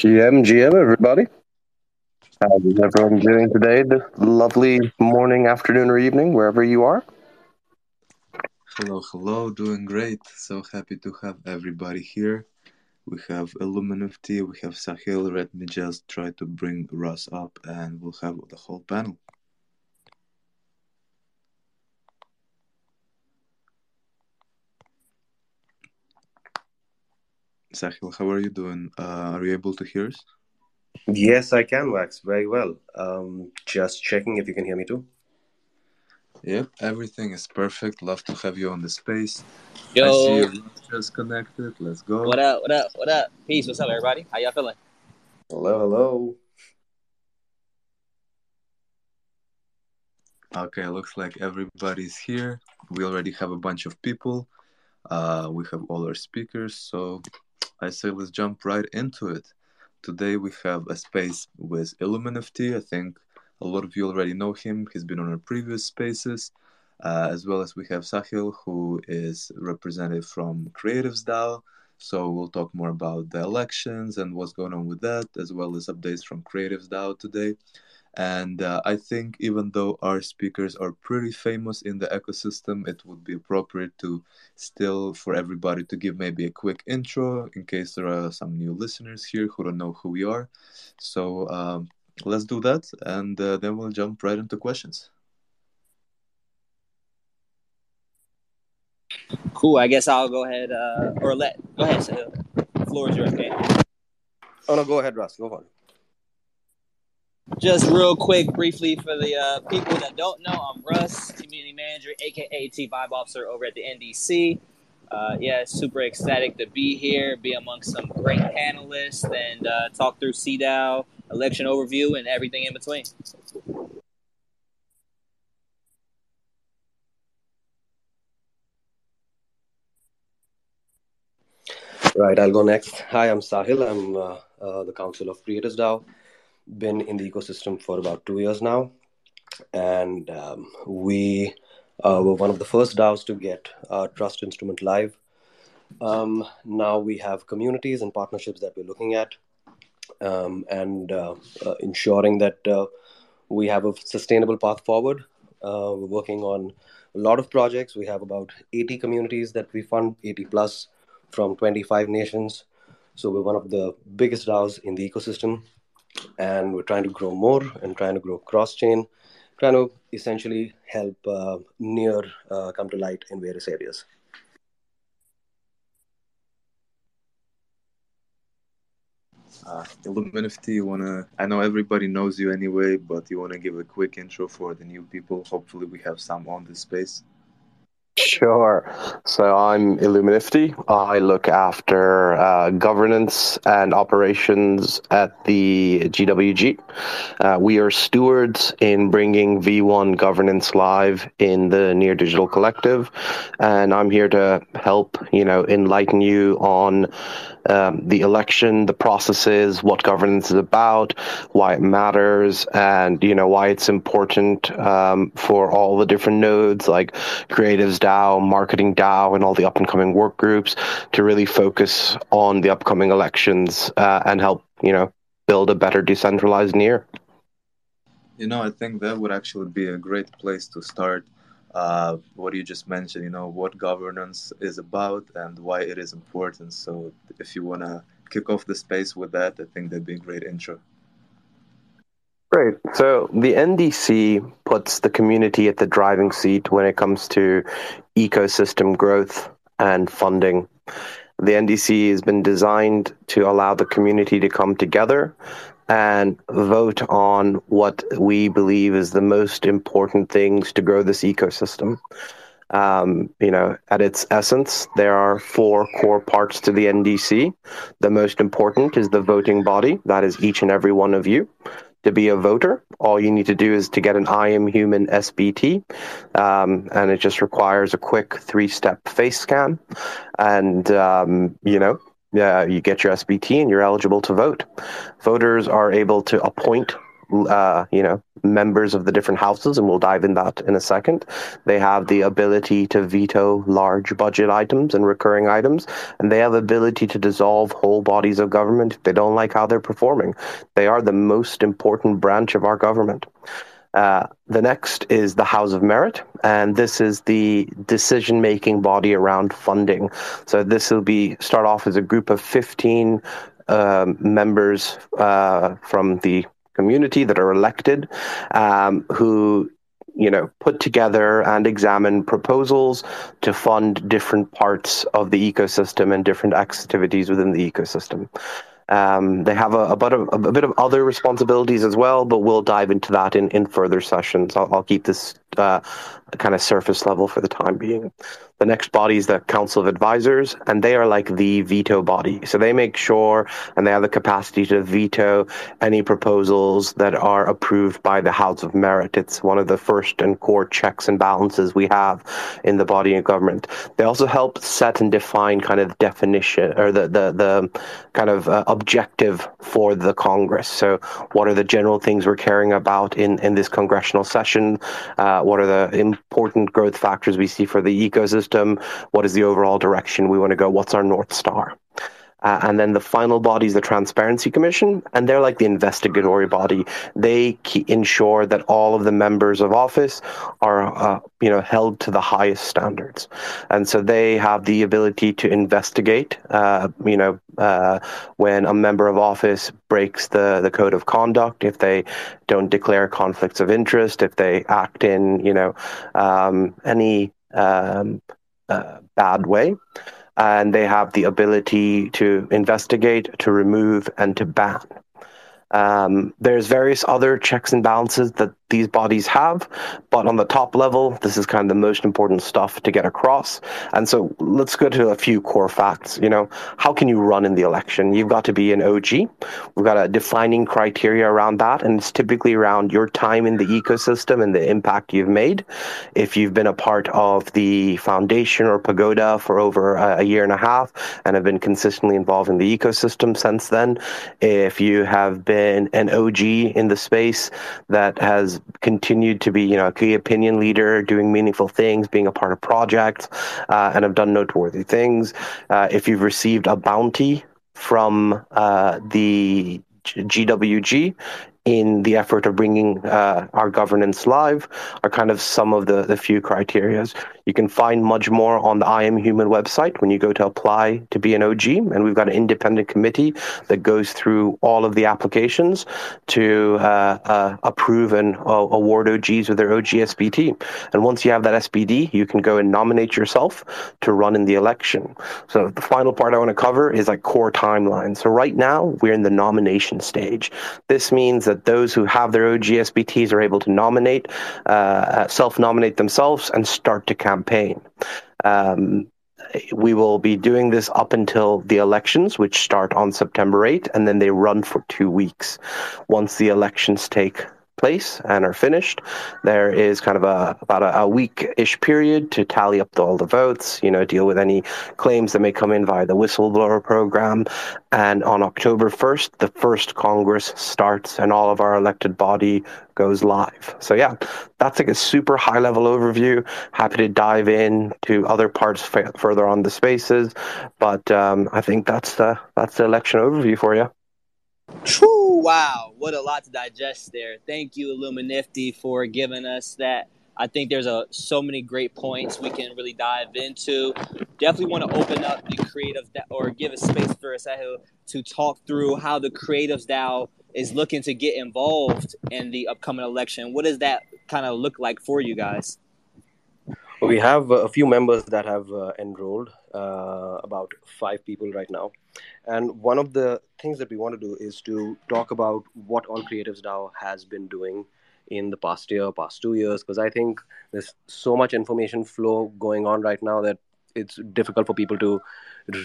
GM, GM, everybody. How is everyone doing today? This lovely morning, afternoon, or evening, wherever you are. Hello, hello, doing great. So happy to have everybody here. We have Illuminati, we have Sahil. Let me just try to bring Russ up and we'll have the whole panel. Sahil, how are you doing? Uh, are you able to hear us? Yes, I can, Wax. Very well. Um, just checking if you can hear me too. Yep, everything is perfect. Love to have you on the space. Yo. I see you just connected. Let's go. What up? What up? What up? Peace. What's up, everybody? How y'all feeling? Hello, hello. Okay, looks like everybody's here. We already have a bunch of people. Uh, we have all our speakers, so I say let's jump right into it. Today we have a space with Illuminati. I think a lot of you already know him. He's been on our previous spaces, uh, as well as we have Sahil, who is representative from Creatives DAO. So we'll talk more about the elections and what's going on with that, as well as updates from Creatives DAO today. And uh, I think even though our speakers are pretty famous in the ecosystem, it would be appropriate to still for everybody to give maybe a quick intro in case there are some new listeners here who don't know who we are. So um, let's do that, and uh, then we'll jump right into questions. Cool. I guess I'll go ahead uh, or let go ahead. So the floor is yours, man. Oh no, go ahead, Russ. Go on. Just real quick, briefly for the uh, people that don't know, I'm Russ, community manager, aka T Vibe Officer over at the NDC. Uh, yeah, super ecstatic to be here, be amongst some great panelists, and uh, talk through CDAO, election overview, and everything in between. Right, I'll go next. Hi, I'm Sahil. I'm uh, uh, the Council of Creatives DAO. Been in the ecosystem for about two years now, and um, we uh, were one of the first DAOs to get uh, Trust Instrument live. Um, now we have communities and partnerships that we're looking at, um, and uh, uh, ensuring that uh, we have a sustainable path forward. Uh, we're working on a lot of projects. We have about 80 communities that we fund, 80 plus from 25 nations. So we're one of the biggest DAOs in the ecosystem, and we're trying to grow more and trying to grow cross chain, trying to essentially help uh, near uh, come to light in various areas. Uh, you wanna? I know everybody knows you anyway, but you wanna give a quick intro for the new people. Hopefully, we have some on this space. Sure. So I'm Illuminati. I look after uh, governance and operations at the GWG. Uh, we are stewards in bringing V1 governance live in the Near Digital Collective, and I'm here to help you know enlighten you on um, the election, the processes, what governance is about, why it matters, and you know why it's important um, for all the different nodes like Creatives DAO, Marketing DAO, and all the up and coming work groups to really focus on the upcoming elections uh, and help you know build a better decentralized near. You know, I think that would actually be a great place to start. Uh, what you just mentioned, you know, what governance is about and why it is important. So, if you want to kick off the space with that, I think that'd be a great intro. Great. So the NDC puts the community at the driving seat when it comes to ecosystem growth and funding. The NDC has been designed to allow the community to come together and vote on what we believe is the most important things to grow this ecosystem. Um, you know, at its essence, there are four core parts to the NDC. The most important is the voting body. That is each and every one of you. To be a voter, all you need to do is to get an I am human SBT, um, and it just requires a quick three step face scan. And, um, you know, yeah, you get your SBT and you're eligible to vote. Voters are able to appoint uh, you know, members of the different houses, and we'll dive in that in a second. They have the ability to veto large budget items and recurring items, and they have ability to dissolve whole bodies of government if they don't like how they're performing. They are the most important branch of our government. Uh, the next is the House of Merit, and this is the decision-making body around funding. So this will be start off as a group of 15 uh, members uh, from the community that are elected um, who you know put together and examine proposals to fund different parts of the ecosystem and different activities within the ecosystem um, they have a, a, bit of, a bit of other responsibilities as well, but we'll dive into that in, in further sessions. I'll, I'll keep this uh, kind of surface level for the time being. The next body is the Council of Advisors, and they are like the veto body. So they make sure and they have the capacity to veto any proposals that are approved by the House of Merit. It's one of the first and core checks and balances we have in the body of government. They also help set and define kind of definition or the, the, the kind of uh, objective for the Congress. So, what are the general things we're caring about in, in this congressional session? Uh, what are the important growth factors we see for the ecosystem? What is the overall direction we want to go? What's our North Star? Uh, and then the final body is the Transparency Commission, and they're like the investigatory body. They ensure that all of the members of office are, uh, you know, held to the highest standards, and so they have the ability to investigate, uh, you know, uh, when a member of office breaks the the code of conduct, if they don't declare conflicts of interest, if they act in, you know, um, any um, uh, bad way. And they have the ability to investigate, to remove, and to ban. Um, there's various other checks and balances that these bodies have, but on the top level, this is kind of the most important stuff to get across. And so let's go to a few core facts. You know, how can you run in the election? You've got to be an OG. We've got a defining criteria around that, and it's typically around your time in the ecosystem and the impact you've made. If you've been a part of the foundation or pagoda for over a year and a half and have been consistently involved in the ecosystem since then, if you have been an OG in the space that has continued to be, you know, a key opinion leader, doing meaningful things, being a part of projects, uh, and have done noteworthy things. Uh, if you've received a bounty from uh, the GWG, in the effort of bringing uh, our governance live are kind of some of the, the few criterias. You can find much more on the I Am Human website when you go to apply to be an OG, and we've got an independent committee that goes through all of the applications to uh, uh, approve and uh, award OGs with their OG SBT. And once you have that SBT, you can go and nominate yourself to run in the election. So the final part I want to cover is like core timeline. So right now we're in the nomination stage. This means that those who have their OG SBTs are able to nominate, uh, self-nominate themselves, and start to campaign. Um, we will be doing this up until the elections, which start on September 8, and then they run for two weeks. Once the elections take place and are finished. There is kind of a about a, a week-ish period to tally up all the votes, you know, deal with any claims that may come in via the whistleblower program. And on October 1st, the first Congress starts and all of our elected body goes live. So yeah, that's like a super high level overview. Happy to dive in to other parts f- further on the spaces, but um, I think that's the that's the election overview for you. Wow. What a lot to digest there. Thank you, Illuminifty, for giving us that. I think there's a so many great points we can really dive into. Definitely want to open up the creative or give a space for Sahil to talk through how the creatives DAO is looking to get involved in the upcoming election. What does that kind of look like for you guys? We have a few members that have uh, enrolled, uh, about five people right now. And one of the things that we want to do is to talk about what All Creatives DAO has been doing in the past year, past two years, because I think there's so much information flow going on right now that it's difficult for people to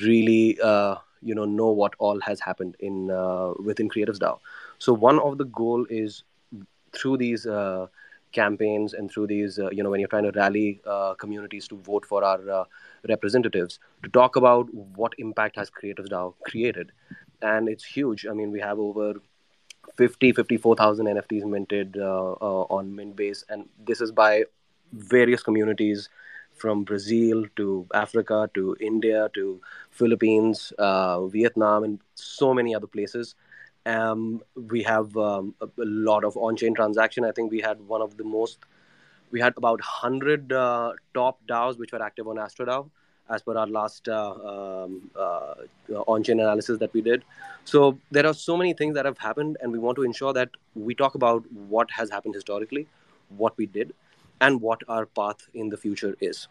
really uh, you know know what all has happened in uh, within Creatives DAO. So one of the goal is through these uh, campaigns and through these uh, you know when you're trying to rally uh, communities to vote for our uh, representatives to talk about what impact has Creatives DAO created, and it's huge. I mean, we have over 50 54,000 NFTs minted on Mintbase and this is by various communities from Brazil to Africa to India to Philippines, uh, Vietnam, and so many other places. Um, we have um, a, a, lot of on-chain transaction. I think we had one of the most. We had about hundred uh, top DAOs which were active on AstroDAO, as per our last uh, um, uh, on-chain analysis that we did. So there are so many things that have happened, and we want to ensure that we talk about what has happened historically, what we did, and what our path in the future is.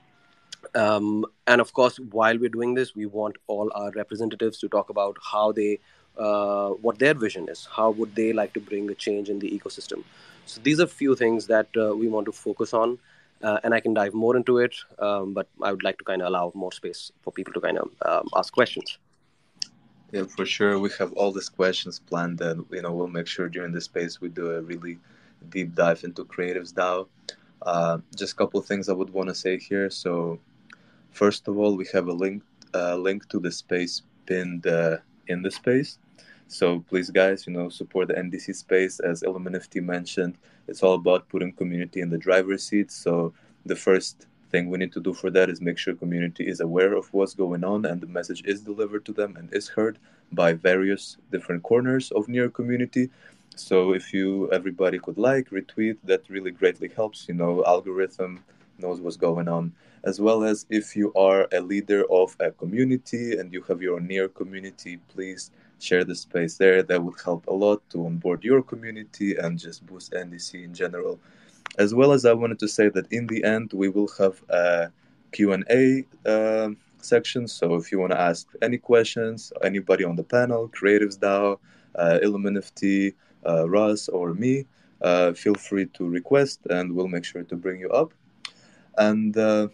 Um, and of course, while we're doing this, we want all our representatives to talk about how they, uh, what their vision is, how would they like to bring a change in the ecosystem. So these are few things that uh, we want to focus on, uh, and I can dive more into it. Um, but I would like to kind of allow more space for people to kind of um, ask questions. Yeah, for sure. We have all these questions planned, and you know we'll make sure during the space we do a really deep dive into Creatives DAO. Uh, just a couple of things I would want to say here. So, first of all, we have a link uh, link to the space pinned uh, in the space. So please, guys, you know, support the NDC space. As Illuminifty mentioned, it's all about putting community in the driver's seat. So the first thing we need to do for that is make sure community is aware of what's going on and the message is delivered to them and is heard by various different corners of near community so if you everybody could like retweet that really greatly helps you know algorithm knows what's going on. As well as if you are a leader of a community and you have your near community please share the space there. That would help a lot to onboard your community and just boost ndc in general. As well as i wanted to say that in the end we will have a q&a uh, section. So if you want to ask any questions anybody on the panel creatives dao uh, illuminifty uh, Russ or me, uh, feel free to request and we'll make sure to bring you up. And uh,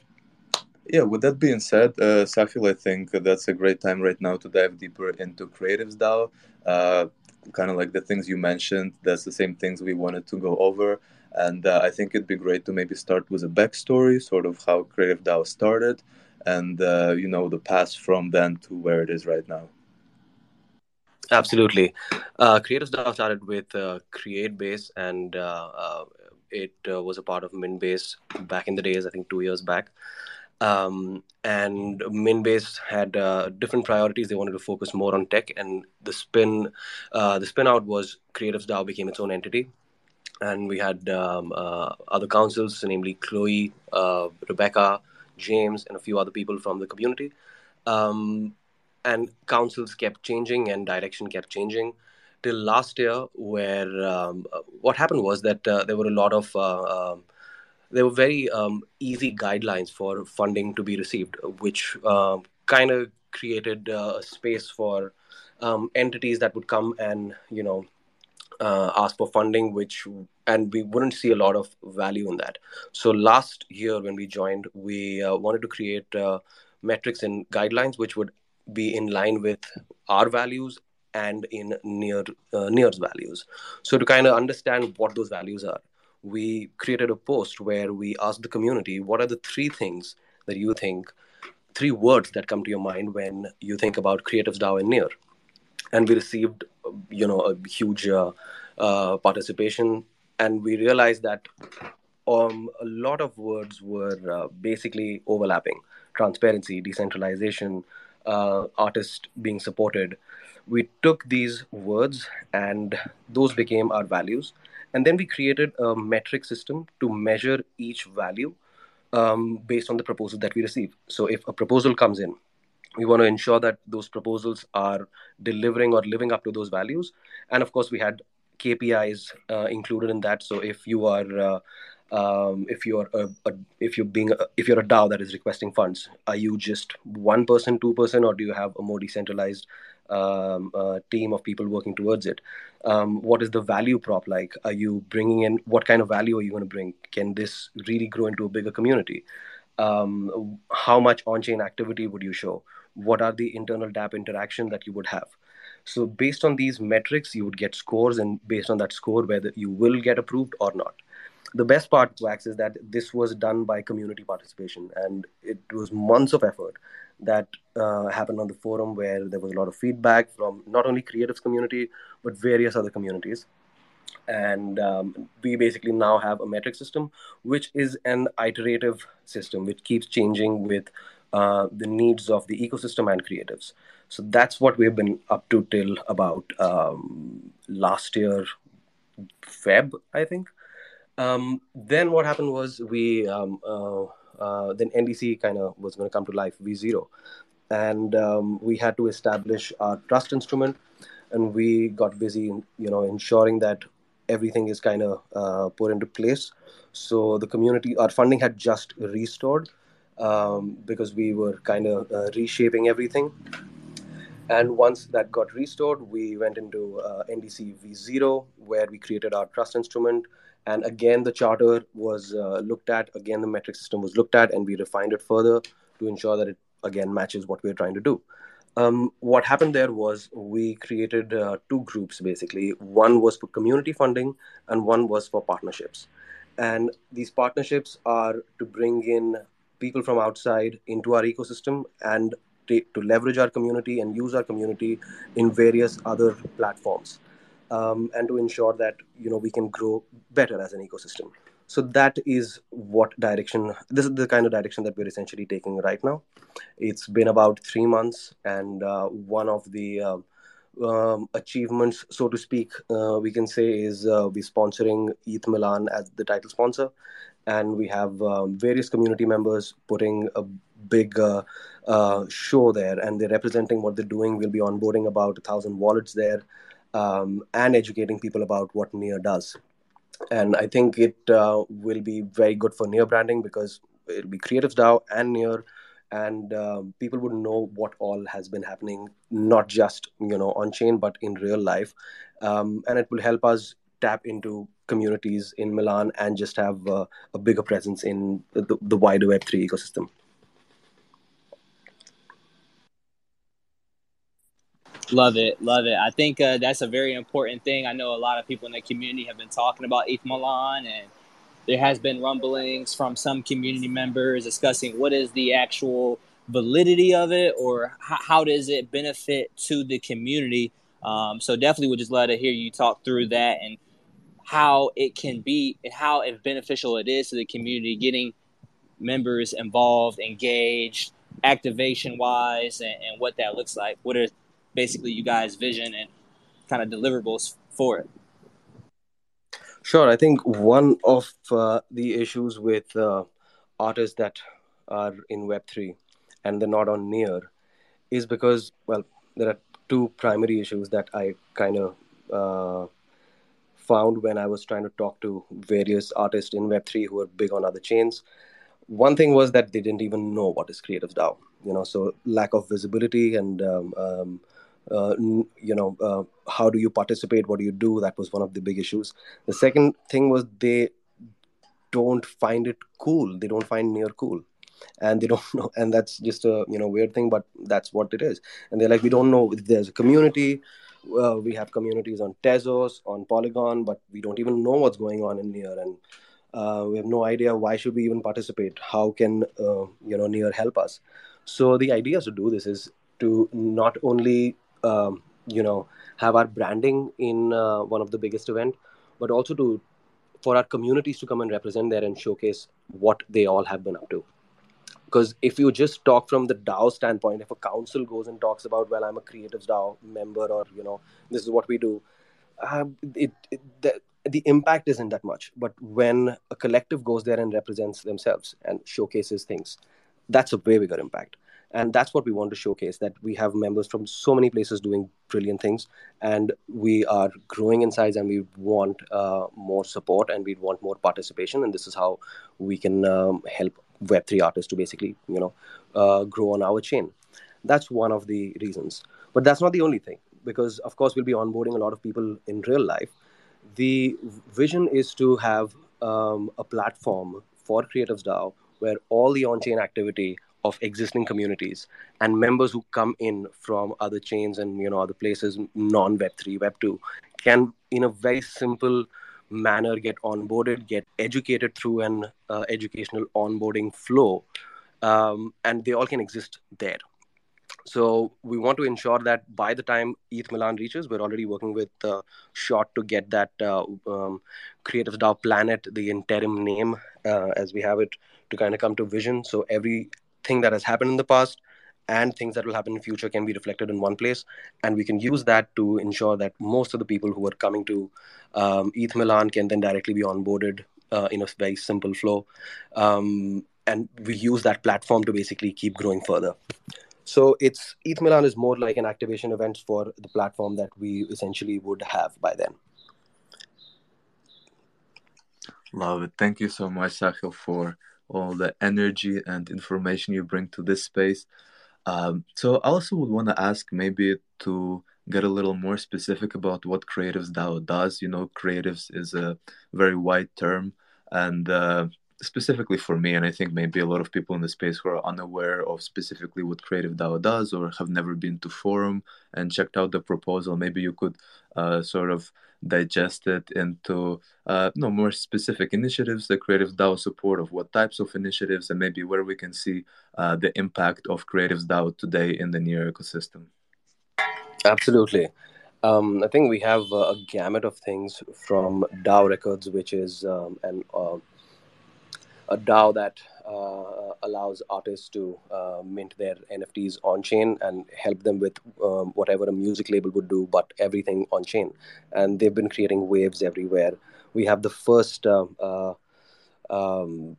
yeah, with that being said, uh, Sahil, I think that's a great time right now to dive deeper into Creatives DAO. Uh, kind of like the things you mentioned, that's the same things we wanted to go over. And uh, I think it'd be great to maybe start with a backstory, sort of how Creative DAO started and, uh, you know, the path from then to where it is right now. Absolutely. Uh, Creatives DAO started with uh, CreateBase, and uh, uh it uh, was a part of Mintbase back in the days, I think two years back. Um, and Mintbase had uh, different priorities. They wanted to focus more on tech, and the spin, uh, the spin out was Creatives DAO became its own entity. And we had um, uh, other councils, namely Chloe, Rebecca, James, and a few other people from the community. Um, and councils kept changing and direction kept changing till last year where um, what happened was that uh, there were a lot of uh, um, there were very um, easy guidelines for funding to be received which uh, kind of created uh, a space for um, entities that would come and you know uh, ask for funding which and we wouldn't see a lot of value in that. So last year when we joined we uh, wanted to create metrics and guidelines which would be in line with our values and in near uh, near's values. So to kind of understand what those values are we created a post where we asked the community what are the three things that you think three words that come to your mind when you think about creatives dao and near? And we received you know a huge uh, uh, participation and we realized that um, a lot of words were uh, basically overlapping. Transparency decentralization uh, artist being supported, we took these words and those became our values. And then we created a metric system to measure each value um, based on the proposal that we receive. So if a proposal comes in, we want to ensure that those proposals are delivering or living up to those values. And of course, we had KPIs uh, included in that. So if you are uh, um, if you're a, a, if you're being a, if you're a DAO that is requesting funds, are you just one person, two person, or do you have a more decentralized um, uh, team of people working towards it. Um, what is the value prop like? Are you bringing in what kind of value are you going to bring? Can this really grow into a bigger community? Um, how much on-chain activity would you show? What are the internal DApp interaction that you would have? So based on these metrics, you would get scores, and based on that score, whether you will get approved or not. The best part, Wax, is that this was done by community participation, and it was months of effort that uh, happened on the forum where there was a lot of feedback from not only creatives community but various other communities. And um, we basically now have a metric system which is an iterative system which keeps changing with uh, the needs of the ecosystem and creatives. So that's what we've been up to till about um, last year feb i think um, then what happened was we um, uh, uh, then NDC kind of was going to come to life, V0. And um, we had to establish our trust instrument, and we got busy, you know, ensuring that everything is kind of uh, put into place. So the community, our funding had just restored um, because we were kind of uh, reshaping everything. And once that got restored, we went into uh, NDC V0, where we created our trust instrument and again, the charter was uh, looked at, again, the metric system was looked at, and we refined it further to ensure that it, again, matches what we're trying to do. Um, what happened there was we created uh, two groups basically. One was for community funding, and one was for partnerships. And these partnerships are to bring in people from outside into our ecosystem and to leverage our community and use our community in various other platforms um, and to ensure that you know we can grow better as an ecosystem. So that is what direction this is the kind of direction that we're essentially taking right now. It's been about three months and uh, one of the uh, um, achievements so to speak uh, we can say is uh, we're sponsoring eth milan as the title sponsor. And we have um, various community members putting a big uh, uh, show there and they're representing what they're doing. We'll be onboarding about a thousand wallets there um, and educating people about what Near does. And I think it uh, will be very good for Near branding because it'll be Creatives DAO and Near, and uh, people would know what all has been happening, not just you know on chain, but in real life. Um, and it will help us tap into communities in Milan and just have uh, a bigger presence in the, the wider Web3 ecosystem. Love it, love it. I think uh, that's a very important thing. I know a lot of people in the community have been talking about ETH Milan, and there has been rumblings from some community members discussing what is the actual validity of it, or how, how does it benefit to the community. Um, so definitely would just love to hear you talk through that and how it can be and how beneficial it is to the community, getting members involved, engaged, activation wise, and, and what that looks like. What are basically you guys' vision and kind of deliverables for it? Sure. I think one of uh, the issues with uh, artists that are in Web3 and they're not on Near is because, well, there are two primary issues that I kind of uh, found when I was trying to talk to various artists in Web3 who are big on other chains. One thing was that they didn't even know what is Creatives DAO, you know, so lack of visibility and um, um, uh, you know uh, how do you participate? What do you do? That was one of the big issues. The second thing was they don't find it cool. They don't find near cool. And they don't know. And that's just a you know weird thing but that's what it is. And they're like we don't know if there's a community. Uh, we have communities on tezos on polygon but we don't even know what's going on in near. And uh, we have no idea why should we even participate? How can uh, you know near help us? So the idea to do this is to not only um, you know have our branding in uh, one of the biggest event but also to for our communities to come and represent there and showcase what they all have been up to because if you just talk from the DAO standpoint, if a council goes and talks about, well, I'm a Creatives DAO member, or you know, this is what we do, uh, it, it the, the impact isn't that much. But when a collective goes there and represents themselves and showcases things, that's a way bigger impact and that's what we want to showcase that we have members from so many places doing brilliant things and we are growing in size and we want uh, more support and we want more participation and this is how we can um, help web3 artists to basically you know uh, grow on our chain That's one of the reasons. But that's not the only thing, because of course we'll be onboarding a lot of people in real life. The vision is to have um, a platform for Creatives DAO where all the on-chain activity of existing communities and members who come in from other chains and you know other places non web 3 web 2 can in a very simple manner get onboarded get educated through an uh, educational onboarding flow um, and they all can exist there so we want to ensure that by the time ETH Milan reaches, we're already working with uh, Shot to get that uh, um, Creatives DAO Planet, the interim name, uh, as we have it, to kind of come to vision. So every thing that has happened in the past and things that will happen in future can be reflected in one place. And we can use that to ensure that most of the people who are coming to um, eth milan can then directly be onboarded uh, in a very simple flow. Um, and we use that platform to basically keep growing further. So it's eth milan is more like an activation event for the platform that we essentially would have by then. Love it. Thank you so much sahil for all the energy and information you bring to this space. Um, so I also would want to ask maybe to get a little more specific about what Creatives DAO does. You know, creatives is a very wide term, and uh, specifically for me, and I think maybe a lot of people in the space who are unaware of specifically what Creative DAO does or have never been to forum and checked out the proposal, maybe you could uh, sort of digest it into uh, no more specific initiatives the Creative DAO support of what types of initiatives and maybe where we can see uh, the impact of Creatives DAO today in the near ecosystem. Absolutely. Um, I think we have a gamut of things from DAO Records, which is um, an uh, a DAO that uh, allows artists to uh, mint their NFTs on chain and help them with um, whatever a music label would do, but everything on chain. And they've been creating waves everywhere. We have the first. Uh, uh um,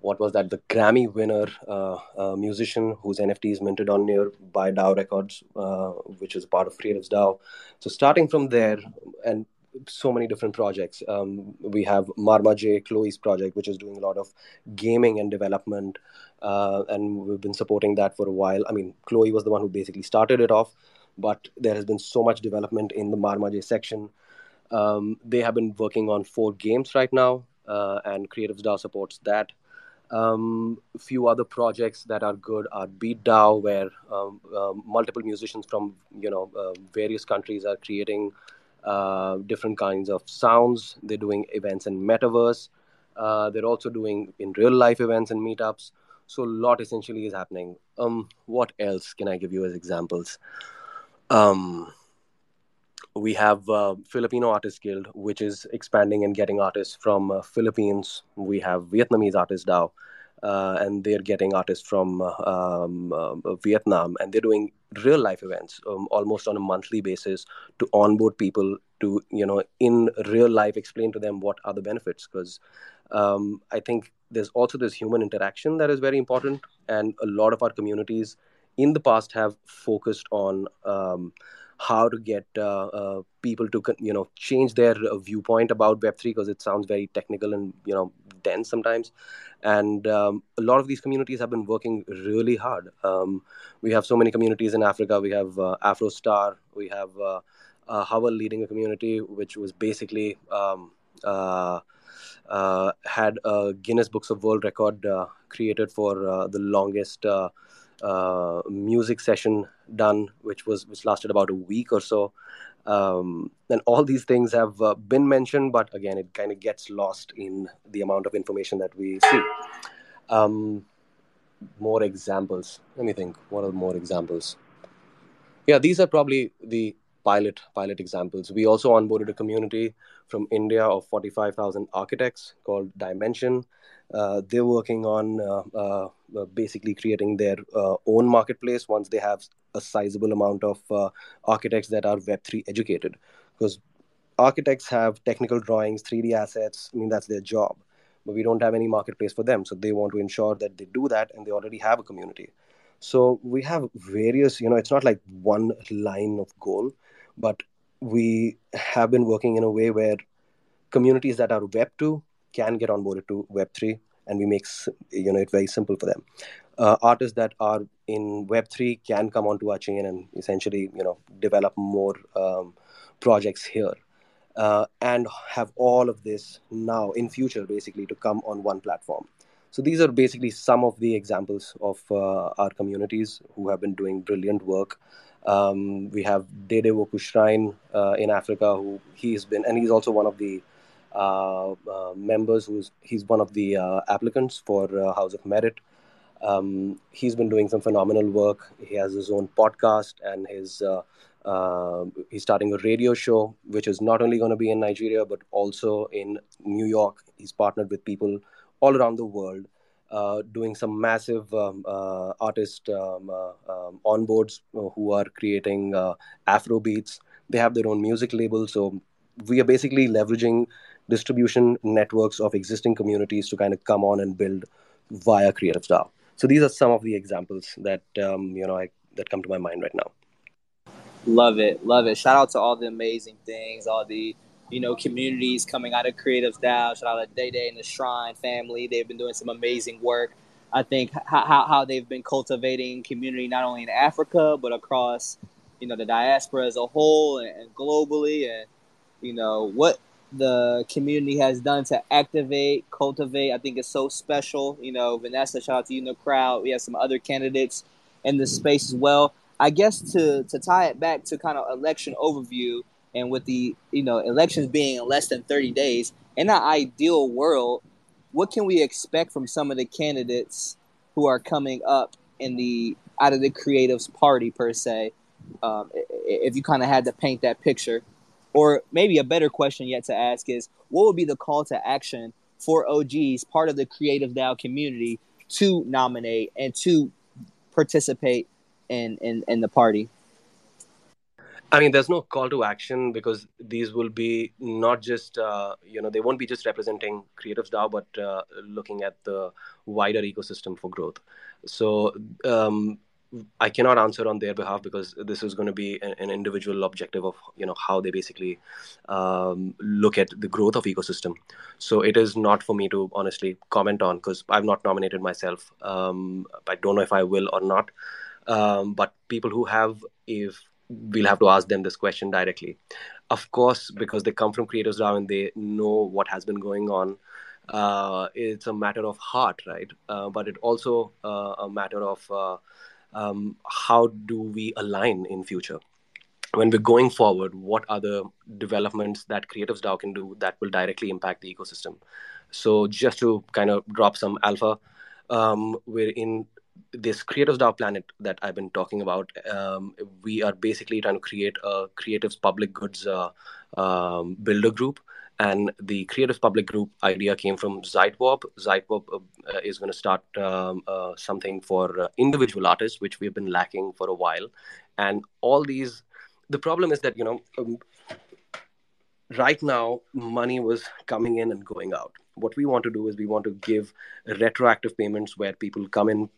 what was that? The Grammy winner uh, uh, musician whose NFT is minted on near by DAO Records, which is part of Creatives DAO. So starting from there, and so many different projects. Um, we have Marma J, Chloe's project, which is doing a lot of gaming and development, uh, and we've been supporting that for a while. I mean, Chloe was the one who basically started it off, but there has been so much development in the Marma J section. Um, they have been working on four games right now, uh, and Creatives DAO supports that. Um, few other projects that are good are Beat DAO, where um, uh, multiple musicians from you know uh, various countries are creating uh, different kinds of sounds. They're doing events in metaverse. Uh, they're also doing in real life events and meetups. So a lot essentially is happening. Um, what else can I give you as examples? Um, we have uh, Filipino Artists Guild, which is expanding and getting artists from uh, Philippines. We have Vietnamese Artists DAO, uh, and they're getting artists from uh, um, uh, Vietnam, and they're doing real life events um, almost on a monthly basis to onboard people to you know in real life explain to them what are the benefits. Because um, I think there's also this human interaction that is very important, and a lot of our communities in the past have focused on um, how to get uh, uh, people to you know change their uh, viewpoint about Web three because it sounds very technical and you know dense sometimes. And um, a lot of these communities have been working really hard. Um, we have so many communities in Africa. We have AfroStar. We have uh, Howell leading a community which was basically um, uh, uh, had a Guinness Books of World Record created for the longest uh, music session done, which was which lasted about a week or so. Um, and all these things have uh, been mentioned, but again, it kind of gets lost in the amount of information that we see. Um, more examples. Let me think. What are more examples? Yeah, these are probably the pilot pilot examples. We also onboarded a community from India of 45,000 architects called Dimension. Uh, they're working on uh, uh, basically creating their uh, own marketplace once they have a sizable amount of uh, architects that are Web3 educated. Because architects have technical drawings, 3D assets, I mean, that's their job. But we don't have any marketplace for them. So they want to ensure that they do that and they already have a community. So we have various, you know, it's not like one line of goal, but we have been working in a way where communities that are Web 2 can get onboarded to Web3, and we make you know it very simple for them. uh, artists that are in Web3 can come onto our chain and essentially, you know, develop more um, projects here. Uh, and have all of this now in future basically to come on one platform so these are basically some of the examples of uh, our communities who have been doing brilliant work um, we have Dede Woku Shrine uh, in Africa, who he's been, and he's also one of the uh, uh, members. Who's he's one of the uh, applicants for uh, House of Merit. Um, he's been doing some phenomenal work. He has his own podcast, and his uh, he's starting a radio show, which is not only going to be in Nigeria but also in New York. He's partnered with people all around the world uh, doing some massive um, uh, artist um, uh, um, onboards uh, who are creating Afro beats. They have their own music label, so we are basically leveraging distribution networks of existing communities to kind of come on and build via Creative DAO. So these are some of the examples that um, you know I, that come to my mind right now. Love it, love it. Shout out to all the amazing things, all the you know, communities coming out of Creative DAO. Shout out to Day Day and the Shrine family. They've been doing some amazing work. I think how, how they've been cultivating community not only in Africa but across, you know, the diaspora as a whole and, and globally, and you know what the community has done to activate, cultivate. I think it's so special. You know, Vanessa, shout out to you in the crowd. We have some other candidates in the space as well. I guess to to tie it back to kind of election overview and with the you know elections being in less than 30 days, in an ideal world, what can we expect from some of the candidates who are coming up in the out of the creatives party per se? Um, if you kind of had to paint that picture, or maybe a better question yet to ask is, what would be the call to action for OGs, part of the Creative DAO community, to nominate and to participate in in, in the party? I mean, there's no call to action because these will be not just, uh, you know, they won't be just representing Creatives DAO, but uh, looking at the wider ecosystem for growth. So um, I cannot answer on their behalf because this is going to be an, an individual objective of, you know, how they basically um, look at the growth of ecosystem. So it is not for me to honestly comment on because I've not nominated myself. Um, I don't know if I will or not. Um, but people who have, if we'll have to ask them this question directly. Of course, because they come from Creatives DAO and they know what has been going on. Uh, it's a matter of heart, right? Uh, but it also uh, a matter of uh, um, how do we align in future when we're going forward. What are the developments that Creatives DAO can do that will directly impact the ecosystem? So just to kind of drop some alpha, um, we're in this Creatives DAO planet that I've been talking about, um, we are basically trying to create a creatives public goods uh, um, builder group. And the creatives public group idea came from Zeitwop. Zeitwop uh, is going to start um, uh, something for uh, individual artists, which we've been lacking for a while. And all these, the problem is that, you know, um, right now, money was coming in and going out what we want to do is we want to give retroactive payments where people come in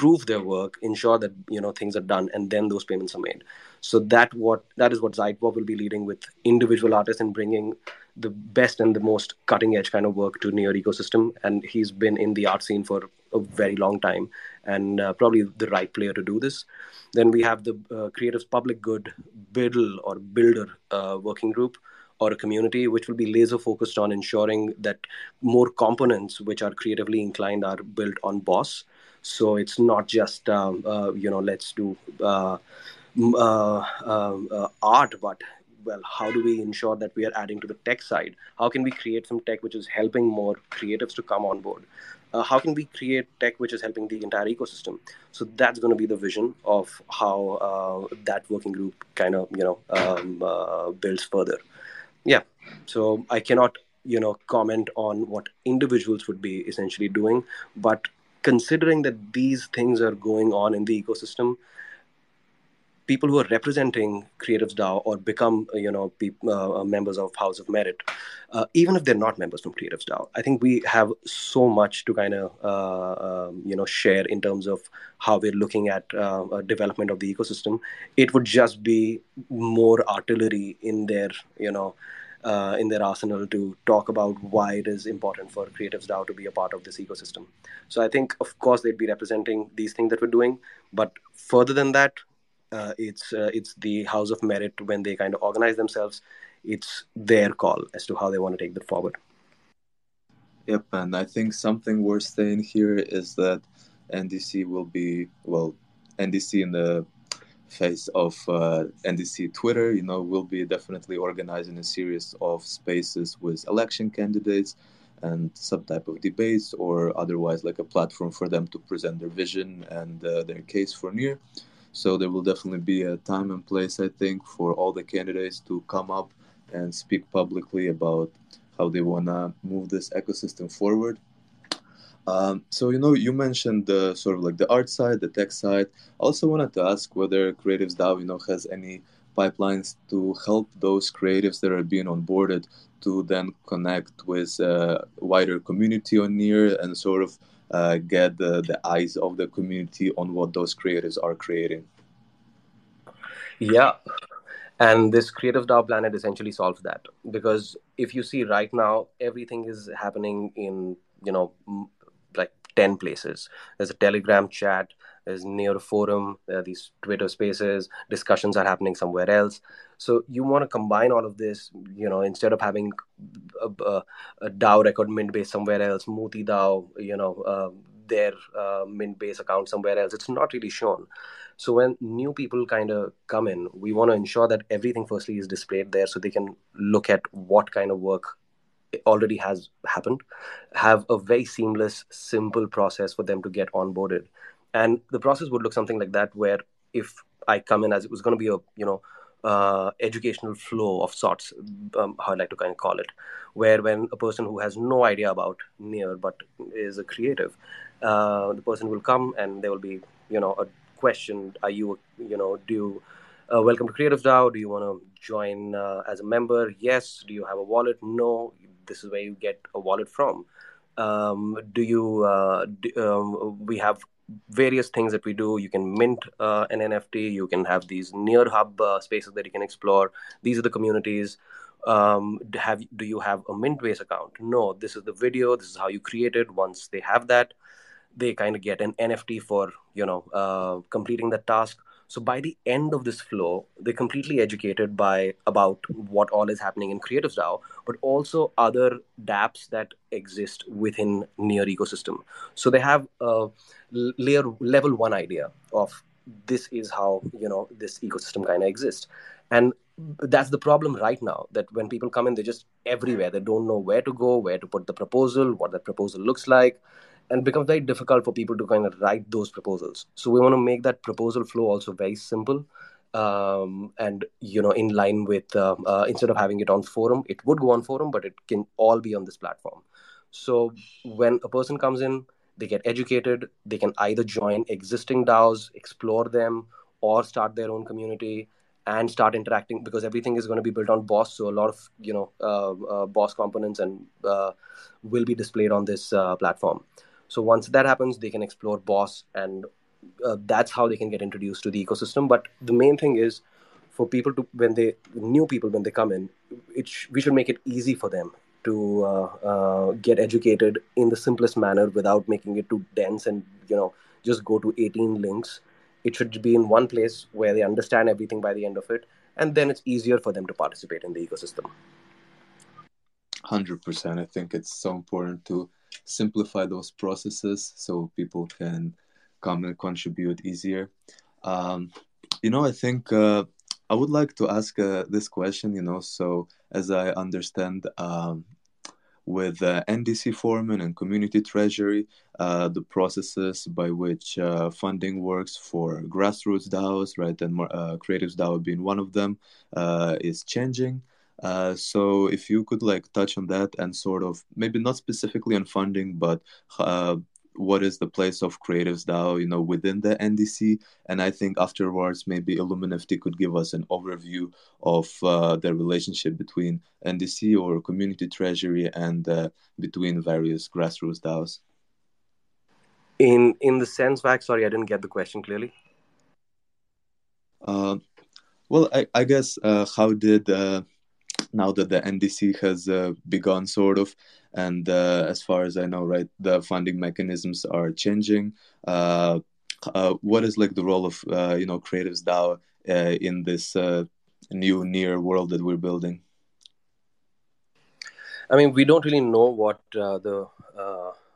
prove their work, ensure that you know things are done, and then those payments are made. So that what that is what Zeitwop will be leading with individual artists and bringing the best and the most cutting edge kind of work to Near ecosystem. And he's been in the art scene for a very long time, and uh, probably the right player to do this. Then we have the uh, Public Good Build or Builder uh, working group or a community which will be laser focused on ensuring that more components which are creatively inclined are built on BOS so it's not just um, uh, you know let's do uh, uh, um, uh, art, but well, how do we ensure that we are adding to the tech side? How can we create some tech which is helping more creatives to come on board? Uh, how can we create tech which is helping the entire ecosystem? So that's going to be the vision of how uh, that working group kind of you know um, uh, builds further. Yeah, so I cannot you know comment on what individuals would be essentially doing, but considering that these things are going on in the ecosystem, people who are representing Creatives DAO or become, you know, pe- uh, members of House of Merit, uh, even if they're not members from Creatives DAO, I think we have so much to kind of, uh, um, you know, share in terms of how we're looking at uh, development of the ecosystem. It would just be more artillery in their, you know, uh, in their arsenal to talk about why it is important for Creatives DAO to be a part of this ecosystem. So I think, of course, they'd be representing these things that we're doing, but further than that, uh, it's uh, it's the House of Merit when they kind of organize themselves. It's their call as to how they want to take that forward. Yep, and I think something worth saying here is that NDC will be well, NDC in the face of uh, NDC Twitter, you know, we'll be definitely organizing a series of spaces with election candidates and some type of debates or otherwise like a platform for them to present their vision and uh, their case for near. So there will definitely be a time and place, I think, for all the candidates to come up and speak publicly about how they want to move this ecosystem forward um, so you know, you mentioned the sort of like the art side, the tech side. I also wanted to ask whether Creatives DAO, you know, has any pipelines to help those creatives that are being onboarded to then connect with a wider community on Near and sort of uh, get the, the eyes of the community on what those creatives are creating. Yeah. And this Creatives DAO planet essentially solves that because if you see right now, everything is happening in, you know, 10 places. There's a telegram chat there's near a forum there are these twitter spaces discussions are happening somewhere else. So you want to combine all of this you know instead of having a, a, a dao record Mintbase somewhere else muti dao you know uh, their uh, Mintbase account somewhere else it's not really shown. So when new people kind of come in we want to ensure that everything firstly is displayed there so they can look at what kind of work already has happened have a very seamless simple process for them to get onboarded and the process would look something like that where if i come in as it was going to be a you know uh, educational flow of sorts um, how i like to kind of call it where when a person who has no idea about near but is a creative uh, the person will come and there will be you know a question are you you know do you uh, welcome to Creatives DAO. Do you want to join uh, as a member? Yes. Do you have a wallet? No this is where you get a wallet from. Um, do you? Uh, do, um, we have various things that we do. You can mint uh, an NFT. You can have these near hub uh, spaces that you can explore. These are the communities. Um, have do you have a Mintbase account? No. This is the video. This is how you create it. Once they have that, they kind of get an NFT for you know uh, completing the task. So by the end of this flow, they're completely educated by about what all is happening in Creatives DAO, but also other dApps that exist within Near ecosystem. So they have a layer level one idea of this is how you know this ecosystem kind of exists, and that's the problem right now. That when people come in, they're just everywhere. They don't know where to go, where to put the proposal, what the proposal looks like and becomes very difficult for people to kind of write those proposals. So we want to make that proposal flow also very simple. Um, and you know, in line with uh, uh, instead of having it on forum, it would go on forum, but it can all be on this platform. So when a person comes in, they get educated. They can either join existing DAOs, explore them, or start their own community and start interacting because everything is going to be built on BOS so a lot of you know uh, uh, BOS components and uh, will be displayed on this uh, platform so once that happens, they can explore BOS, and uh, that's how they can get introduced to the ecosystem. But the main thing is for people to when they new people when they come in, it sh- we should make it easy for them to uh, uh, get educated in the simplest manner without making it too dense and you know just go to 18 links. It should be in one place where they understand everything by the end of it, and then it's easier for them to participate in the ecosystem. Hundred percent. I think it's so important to simplify those processes so people can come and contribute easier. Um, you know, I think uh, I would like to ask uh, this question. You know, so as I understand, um, with uh, NDC Foreman and Community Treasury, uh, the processes by which uh, funding works for grassroots DAOs, right, and uh, Creatives DAO being one of them, uh, is changing. Uh, so if you could like touch on that and sort of maybe not specifically on funding, but uh, what is the place of creatives DAO, you know, within the NDC? And I think afterwards maybe Illuminifty could give us an overview of uh, the relationship between NDC or community treasury and uh, between various grassroots DAOs. In in the sense, Vac, sorry, I didn't get the question clearly. Uh, well, I, I guess uh, how did now that the NDC has uh, begun, sort of, and uh, as far as I know, right, the funding mechanisms are changing. Uh, uh what is like the role of uh, you know Creatives DAO uh, in this new near world that we're building? I mean, we don't really know what the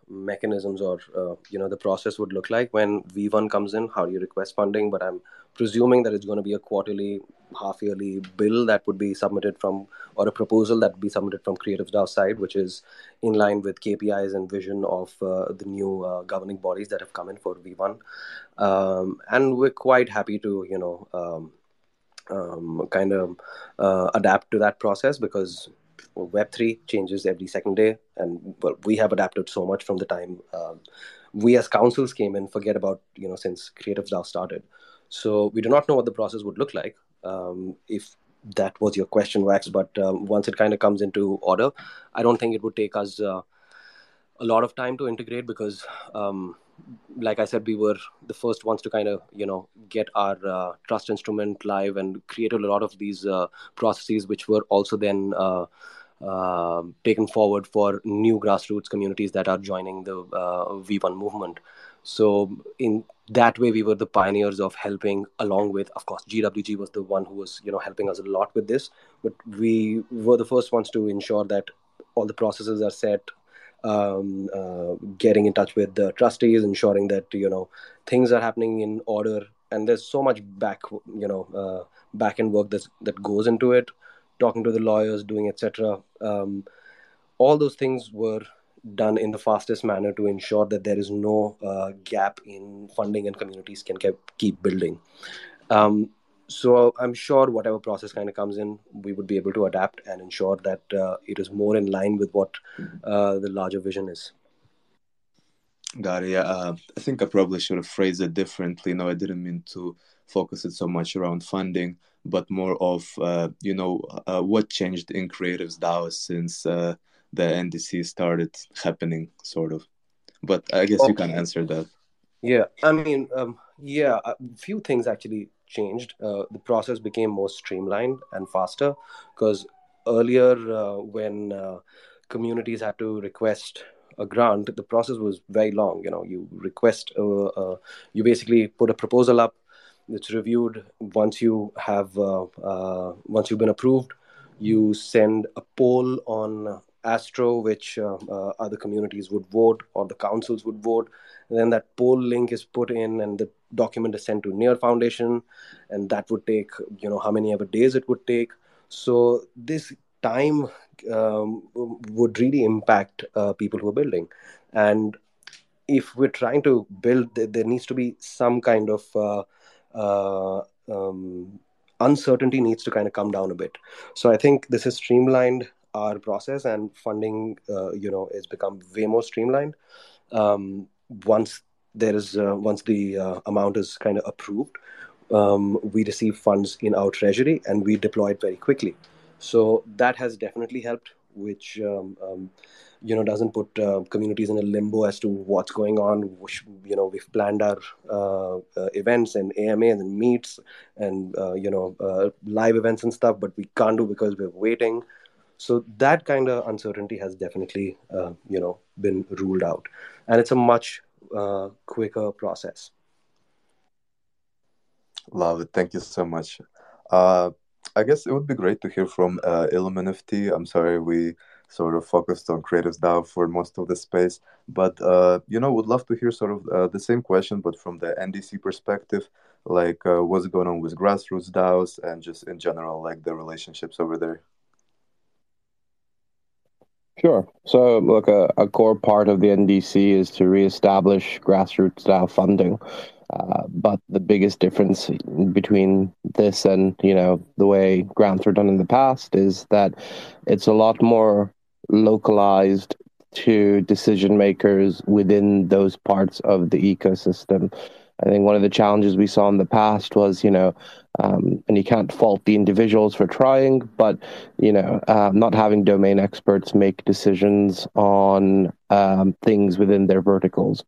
mechanisms or uh, you know the process would look like. When v1 comes in how do you request funding? But i'm presuming that it's going to be a quarterly half yearly bill that would be submitted from or a proposal that would be submitted from creatives DAO side which is in line with kpis and vision of uh, the new uh, governing bodies that have come in for v1 um, and we're quite happy to you know um, um, kind of uh, adapt to that process because Web3 changes every second day, and well, we have adapted so much from the time um, we as councils came in. Forget about you know since Creatives DAO started, so we do not know what the process would look like. Um, if that was your question, Wax, but um, once it kind of comes into order, I don't think it would take us uh, a lot of time to integrate because um, like I said, we were the first ones to kind of you know get our uh, trust instrument live and created a lot of these uh, processes, which were also then uh, uh, taken forward for new grassroots communities that are joining the uh, V1 movement. So in that way, we were the pioneers of helping, along with, of course, GWG was the one who was you know helping us a lot with this. But we were the first ones to ensure that all the processes are set um, uh, getting in touch with the trustees, ensuring that you know things are happening in order. And there's so much back, you know, uh, back end work that that goes into it. Talking to the lawyers, doing etc. Um, all those things were done in the fastest manner to ensure that there is no uh, gap in funding and communities can keep, keep building. Um, so I'm sure whatever process kind of comes in, we would be able to adapt and ensure that uh, it is more in line with what uh, the larger vision is. Got it. Yeah, uh, I think I probably should have phrased it differently. No, I didn't mean to focus it so much around funding, but more of uh, you know uh, what changed in Creatives DAO since uh, the NDC started happening, sort of. But I guess okay. you can answer that. Yeah, I mean, um, yeah, a few things actually changed. Uh, the process became more streamlined and faster because earlier, uh, when uh, communities had to request a grant, the process was very long. You know, you request, uh, uh, you basically put a proposal up. It's reviewed. Once you have, once you've been approved, you send a poll on Astro, which uh, uh, other communities would vote or the councils would vote. And then that poll link is put in, and the document is sent to Near Foundation, and that would take you know how many ever days it would take. So this time um, would really impact uh, people who are building, and if we're trying to build, there, needs to be some kind of uh, uh, um, uncertainty needs to kind of come down a bit. So I think this is streamlined our process and funding uh, you know has become way more streamlined um, once there is uh, once the uh, amount is kind of approved um, we receive funds in our treasury and we deploy it very quickly. So that has definitely helped which um, um you know doesn't put uh, communities in a limbo as to what's going on. Which, you know we've planned our uh, uh, events and amas and meets and you know live events and stuff but we can't do because we're waiting. So that kind of uncertainty has definitely, uh, you know, been ruled out, and it's a much uh, quicker process. Love it. Thank you so much. Uh, I guess it would be great to hear from uh, NFT. I'm sorry we sort of focused on Creatives DAO for most of the space, but uh, you know, would love to hear sort of uh, the same question, but from the NDC perspective, like uh, what's going on with grassroots DAOs and just in general, like the relationships over there. Sure. So, look, a, a, core part of the NDC is to reestablish grassroots style funding. Uh, but the biggest difference between this and you know the way grants were done in the past is that it's a lot more localized to decision makers within those parts of the ecosystem. I think one of the challenges we saw in the past was, you know, um, and you can't fault the individuals for trying, but you know, uh, not having domain experts make decisions on um, things within their verticals.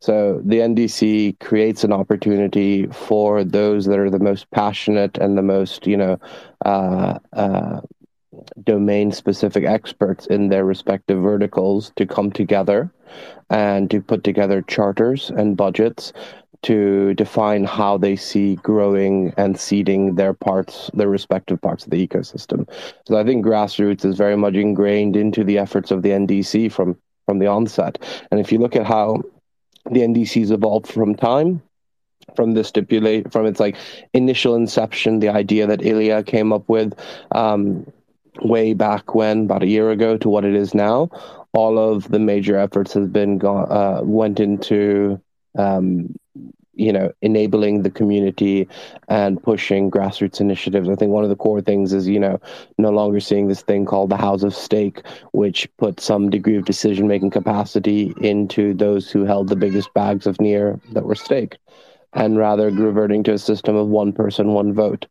So the NDC creates an opportunity for those that are the most passionate and the most, you know, uh, uh, domain specific experts in their respective verticals to come together and to put together charters and budgets to define how they see growing and seeding their parts, their respective parts of the ecosystem. So I think grassroots is very much ingrained into the efforts of the NDC from from the onset. And if you look at how the NDC's evolved from time, from the stipulate from its like initial inception, the idea that Ilya came up with um, way back when, about a year ago, to what it is now, all of the major efforts has been gone uh, went into um, you know enabling the community and pushing grassroots initiatives i think one of the core things is you know no longer seeing this thing called the house of stake which put some degree of decision making capacity into those who held the biggest bags of NEAR that were staked and rather reverting to a system of one person, one vote.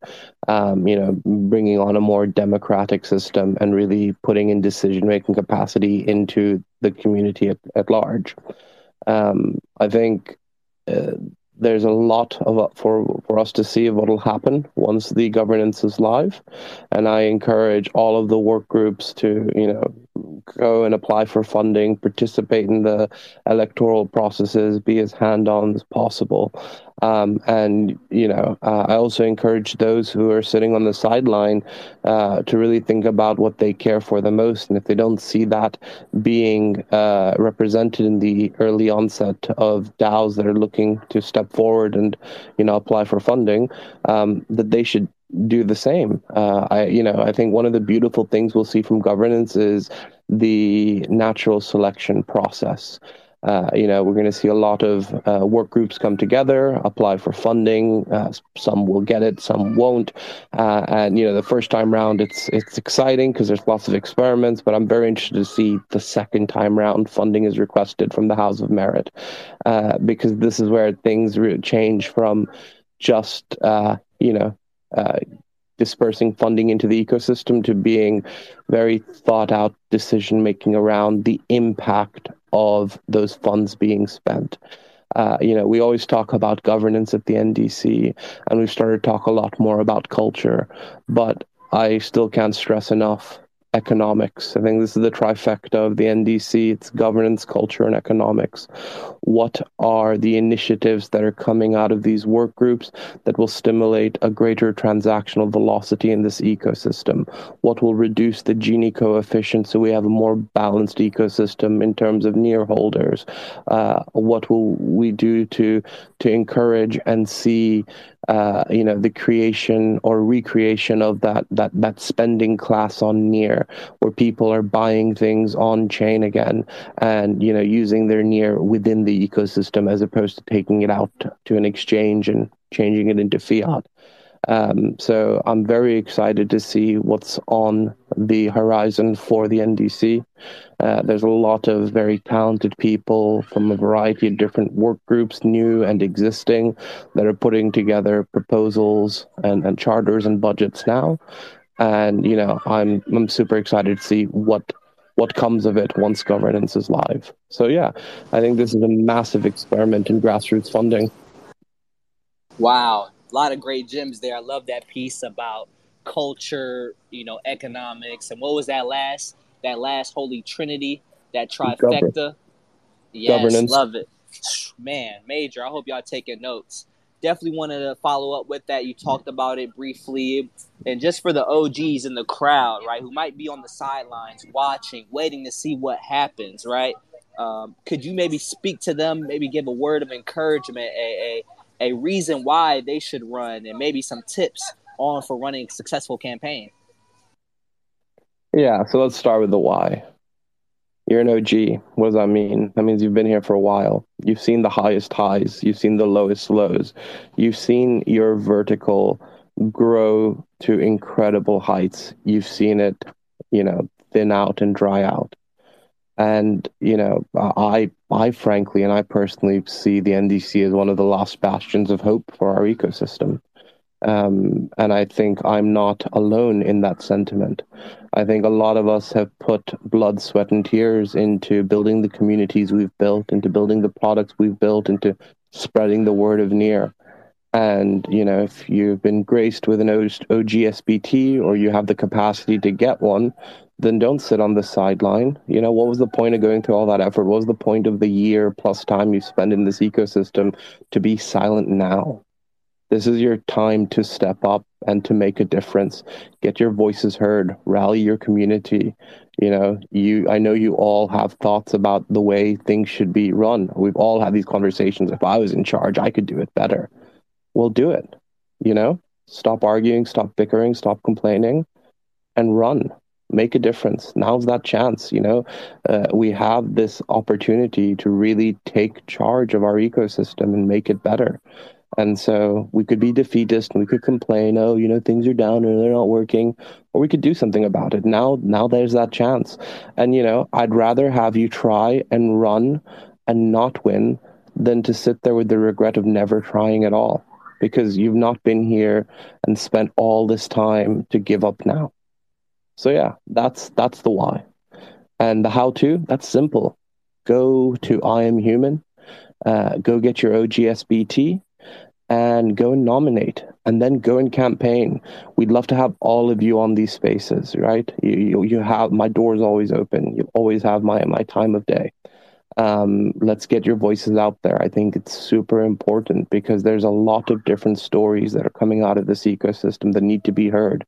Um, you know, bringing on a more democratic system and really putting in decision making capacity into the community at, at large. Um, I think uh, there's a lot of for for us to see what will happen once the governance is live, and I encourage all of the work groups to you know go and apply for funding, participate in the electoral processes, be as hand on as possible, um, and you know, uh, I also encourage those who are sitting on the sideline uh, to really think about what they care for the most, and if they don't see that being uh, represented in the early onset of DAOs that are looking to step forward and you know apply for funding, um, that they should do the same. Uh, I, you know, I think one of the beautiful things we'll see from governance is the natural selection process. Uh, you know, we're going to see a lot of uh, work groups come together, apply for funding. Uh, some will get it, some won't. Uh, and you know, the first time round, it's it's exciting because there's lots of experiments. But I'm very interested to see the second time round funding is requested from the House of Merit, uh, because this is where things re- change from just you know dispersing funding into the ecosystem to being very thought out decision making around the impact of those funds being spent. Uh, you know, we always talk about governance at the NDC, and we've started to talk a lot more about culture, but I still can't stress enough economics. I think this is the trifecta of the NDC it's governance, culture, and economics. What are the initiatives that are coming out of these work groups that will stimulate a greater transactional velocity in this ecosystem? What will reduce the Gini coefficient so we have a more balanced ecosystem in terms of NEAR holders? Uh, what will we do to to encourage and see uh, you know the creation or recreation of that that that spending class on NEAR where people are buying things on chain again and you know using their NEAR within the ecosystem as opposed to taking it out to an exchange and changing it into fiat um, so I'm very excited to see what's on the horizon for the NDC. Uh, there's a lot of very talented people from a variety of different work groups, new and existing, that are putting together proposals and, and charters and budgets now. And you know, I'm I'm super excited to see what what comes of it once governance is live. So yeah, I think this is a massive experiment in grassroots funding. Wow, a lot of great gems there. I love that piece about culture, you know, economics, and what was that last that last holy trinity, that trifecta? Govern- yes, Governance. love it. Man, major. I hope y'all taking notes. Definitely wanted to follow up with that. You talked about it briefly, and just for the OGs in the crowd, right, who might be on the sidelines watching, waiting to see what happens, right? Um, could you maybe speak to them, maybe give a word of encouragement, a, a a reason why they should run and maybe some tips on for running a successful campaign. Yeah, so let's start with the why. You're an OG. What does that mean? That means you've been here for a while. You've seen the highest highs, you've seen the lowest lows, you've seen your vertical grow to incredible heights. You've seen it, you know, thin out and dry out. And you know, I, I frankly, and I personally see the NDC as one of the last bastions of hope for our ecosystem. Um, and I think I'm not alone in that sentiment. I think a lot of us have put blood, sweat, and tears into building the communities we've built, into building the products we've built, into spreading the word of NEAR. And, you know, if you've been graced with an OGSBT or you have the capacity to get one, then don't sit on the sideline. You know, what was the point of going through all that effort? What was the point of the year plus time you spend in this ecosystem to be silent now? This is your time to step up and to make a difference. Get your voices heard, rally your community. You know, you I know you all have thoughts about the way things should be run. We've all had these conversations. If I was in charge, I could do it better. We'll do it. You know, stop arguing, stop bickering, stop complaining, and run make a difference. Now's that chance. You know, uh, we have this opportunity to really take charge of our ecosystem and make it better. And so we could be defeatist and we could complain, oh, you know, things are down and they're not working, or we could do something about it. Now, now there's that chance. And you know, I'd rather have you try and run and not win than to sit there with the regret of never trying at all because you've not been here and spent all this time to give up now. So yeah, that's that's the why. And the how to, that's simple. Go to I am human, uh, go get your OGSBT and go and nominate and then go and campaign. We'd love to have all of you on these spaces, right? You, you, you have my door's always open. You always have my, my time of day. Um, let's get your voices out there. I think it's super important because there's a lot of different stories that are coming out of this ecosystem that need to be heard.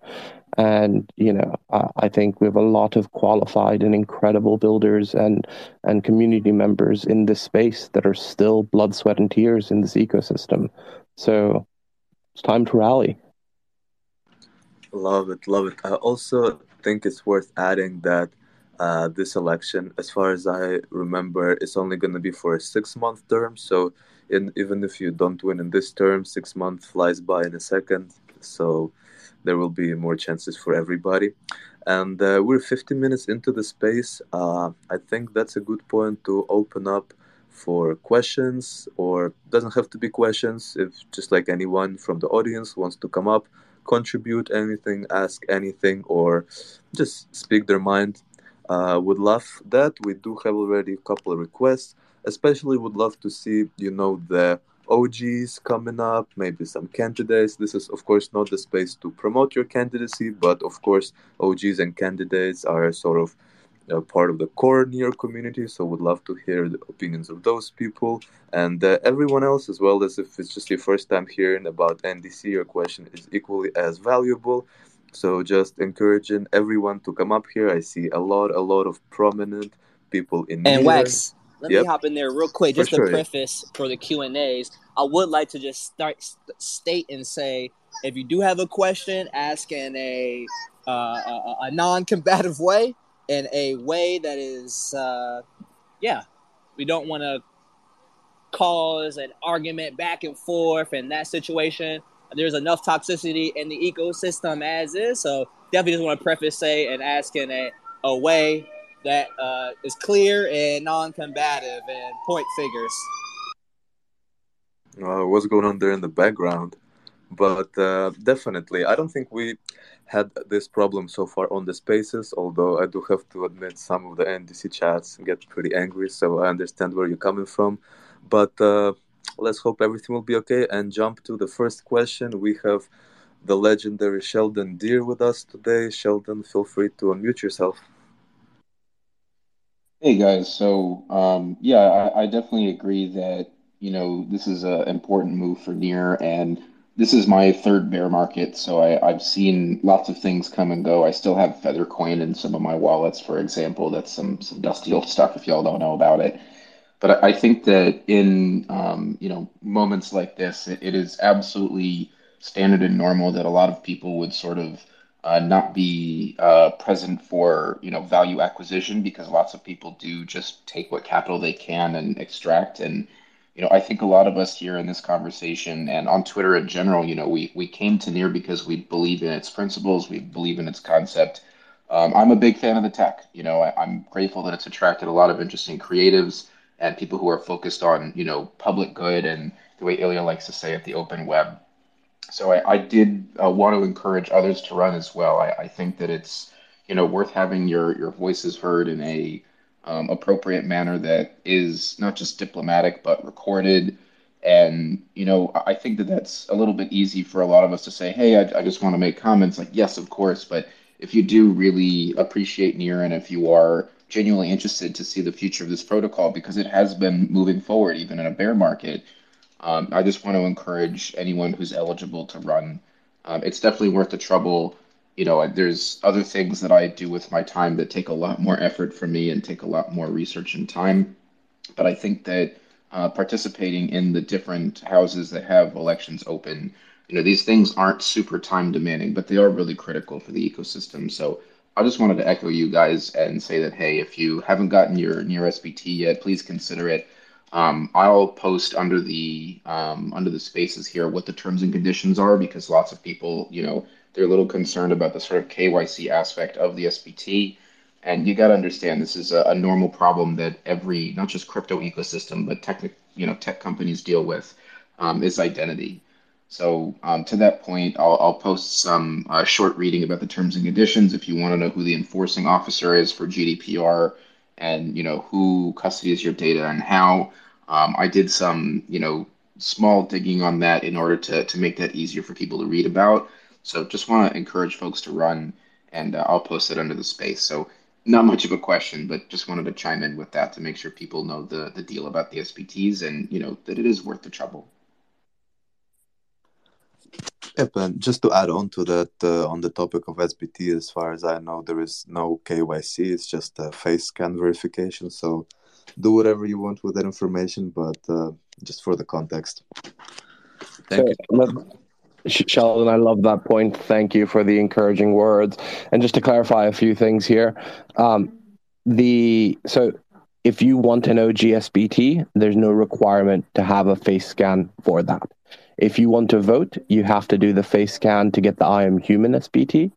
And you know, I, I think we have a lot of qualified and incredible builders and and community members in this space that are still blood, sweat, and tears in this ecosystem. So it's time to rally. Love it, love it. I also think it's worth adding that uh, this election, as far as I remember, is only going to be for a six month term. So, in, even if you don't win in this term, six months flies by in a second. So, there will be more chances for everybody. And uh, we're 15 minutes into the space. Uh, I think that's a good point to open up for questions, or doesn't have to be questions. If just like anyone from the audience wants to come up, contribute anything, ask anything, or just speak their mind, uh, would love that. We do have already a couple of requests. Especially would love to see you know the OGs coming up, maybe some candidates. This is, of course, not the space to promote your candidacy, but of course, OGs and candidates are sort of uh, part of the core NEAR community. So, would love to hear the opinions of those people and uh, everyone else, as well as if it's just your first time hearing about NDC, your question is equally as valuable. So, just encouraging everyone to come up here. I see a lot, a lot of prominent people in and. Wax let yep. me hop in there real quick, just for a preface for the Q and A's. I would like to just start state and say, if you do have a question, ask in a uh, a, a non-combative way, in a way that is, uh, yeah, we don't want to cause an argument back and forth in that situation. There's enough toxicity in the ecosystem as is, so definitely just want to preface say and ask in a, a way that uh, is clear and non-combative and point figures. Uh, what's going on there in the background? But uh, definitely, I don't think we had this problem so far on the spaces. Although I do have to admit, some of the NDC chats get pretty angry, so I understand where you're coming from. But uh, let's hope everything will be okay and jump to the first question. We have the legendary Sheldon Deer with us today. Sheldon, feel free to unmute yourself. Hey guys, so um, yeah, I, I definitely agree that you know this is an important move for Near, and this is my third bear market, so I, I've seen lots of things come and go. I still have Feathercoin in some of my wallets, for example. That's some some dusty old stuff if y'all don't know about it. But I, I think that in um, you know moments like this, it, it is absolutely standard and normal that a lot of people would sort of uh, not be uh, present for you know value acquisition because lots of people do just take what capital they can and extract and you know I think a lot of us here in this conversation and on Twitter in general you know we we came to near because we believe in its principles we believe in its concept um, I'm a big fan of the tech you know I, I'm grateful that it's attracted a lot of interesting creatives and people who are focused on you know public good and the way Ilya likes to say it the open web so I, I did uh, want to encourage others to run as well. I, I, think that it's you know worth having your your voices heard in a um, appropriate manner that is not just diplomatic but recorded And, you know, I think that that's a little bit easy for a lot of us to say, hey, I, I just want to make comments. Like, yes, of course. But if you do really appreciate NEAR and if you are genuinely interested to see the future of this protocol, because it has been moving forward even in a bear market, um, I just want to encourage anyone who's eligible to run. Um, it's definitely worth the trouble. You know, there's other things that I do with my time that take a lot more effort from me and take a lot more research and time. But I think that uh, participating in the different houses that have elections open. You know, these things aren't super time demanding, but they are really critical for the ecosystem. So I just wanted to echo you guys and say that, hey, if you haven't gotten your NEAR SBT yet, please consider it. Um, I'll post under the um, under the spaces here what the terms and conditions are because lots of people, you know, they're a little concerned about the sort of KYC aspect of the SBT. And you got to understand this is a, a, normal problem that every, not just crypto ecosystem, but tech, you know, tech companies deal with um, is identity. So um, to that point, I'll, I'll post some uh, short reading about the terms and conditions if you want to know who the enforcing officer is for GDPR and you know who custodies your data and how. Um, I did some you know small digging on that in order to to make that easier for people to read about. So just want to encourage folks to run, and uh, I'll post it under the space. So not much of a question, but just wanted to chime in with that to make sure people know the the deal about the SBTs and you know that it is worth the trouble. Yep, and just to add on to that, uh, on the topic of SBT, as far as I know, there is no KYC. It's just a face scan verification. So do whatever you want with that information, but uh, just for the context. Thank so, you. Sheldon, I love that point. Thank you for the encouraging words. And just to clarify a few things here, um, the so if you want an OGSBT, there's no requirement to have a face scan for that. If you want to vote, you have to do the face scan to get the I am human SBT.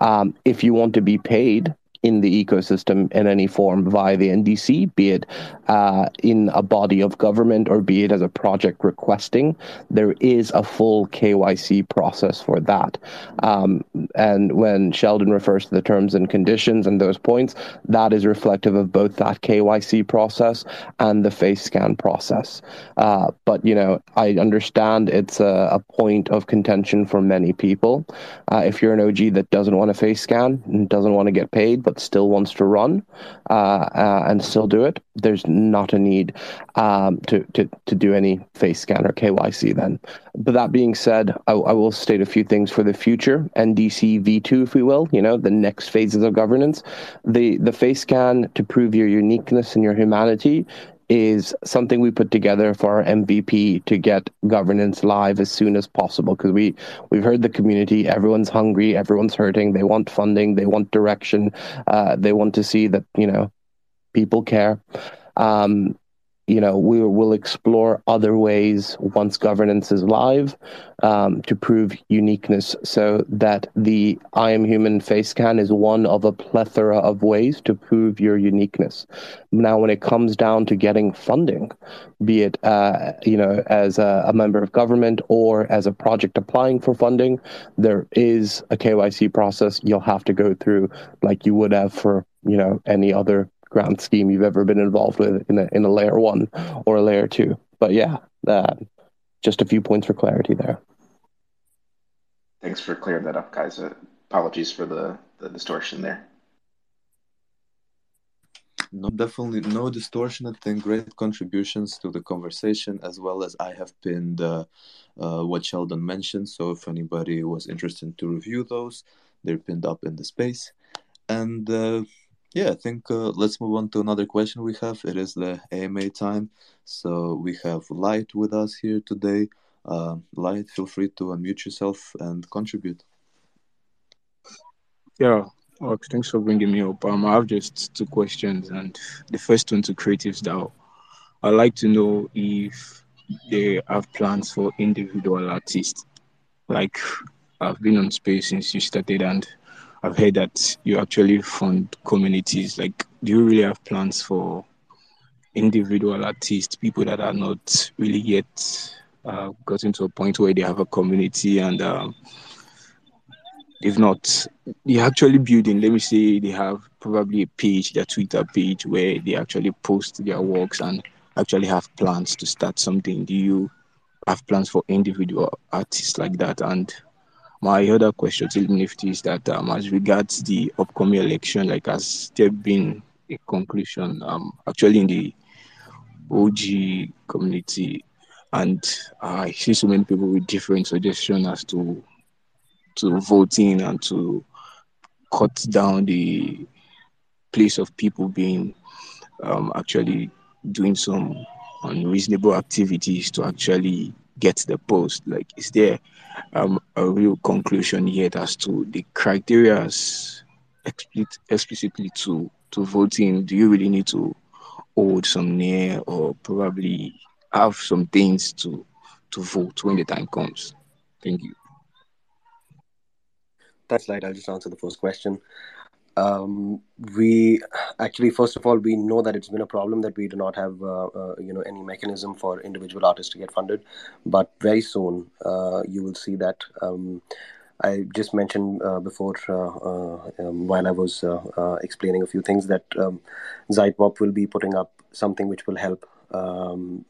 Um, if you want to be paid, in the ecosystem in any form via the NDC, be it uh, in a body of government or be it as a project requesting. There is a full KYC process for that. Um, and when Sheldon refers to the terms and conditions and those points, that is reflective of both that KYC process and the face scan process. Uh, but, you know, I understand it's a, a point of contention for many people. Uh, if you're an OG that doesn't want a face scan and doesn't want to get paid, but but still wants to run uh, uh, and still do it, there's not a need um, to, to, to do any face scan or KYC then. But that being said, I, I will state a few things for the future NDC V2, if we will, you know, the next phases of governance. The, the face scan to prove your uniqueness and your humanity is something we put together for our MVP to get governance live as soon as possible because we we've heard the community. Everyone's hungry. Everyone's hurting. They want funding. They want direction. Uh, they want to see that you know people care. Um, you know, we will explore other ways once governance is live um, to prove uniqueness so that the I am human face scan is one of a plethora of ways to prove your uniqueness. Now, when it comes down to getting funding, be it, uh, you know, as a, a member of government or as a project applying for funding, there is a KYC process you'll have to go through like you would have for, you know, any other grant scheme you've ever been involved with in a, in a layer one or a layer two. But yeah, uh, just a few points for clarity there. Thanks for clearing that up, guys. Uh, apologies for the, the distortion there. No, definitely no distortion. I think great contributions to the conversation, as well as I have pinned uh, uh, what Sheldon mentioned. So if anybody was interested to review those, they're pinned up in the space. And uh, yeah, I think uh, let's move on to another question we have. It is the AMA time. So we have Light with us here today. Uh, Light, feel free to unmute yourself and contribute. Yeah, well, thanks for bringing me up. Um, I have just two questions, and the first one to Creatives DAO. I'd like to know if they have plans for individual artists. Like, I've been on space since you started, and I've heard that you actually fund communities. Like, do you really have plans for individual artists, people that are not really yet uh, gotten to a point where they have a community and um, they've not, they're actually building, let me say, they have probably a page, their Twitter page, where they actually post their works and actually have plans to start something. Do you have plans for individual artists like that. And my other question to Nifty is that um, as regards the upcoming election, like has there been a conclusion um, actually in the OG community? And I see so many people with different suggestions as to to voting and to cut down the place of people being um, actually doing some unreasonable activities to actually get the post. Like, is there um, a real conclusion yet as to the criteria explicit, explicitly to to voting? Do you really need to hold some near or probably have some things to to vote when the time comes? Thank you. That's right. I'll just answer the first question. Um, we actually, first of all, we know that it's been a problem that we do not have, uh, uh, you know, any mechanism for individual artists to get funded. But very soon, uh, you will see that. Um, I just mentioned uh, before, uh, uh, um, while I was explaining a few things, that um, Zeitpop will be putting up something which will help um,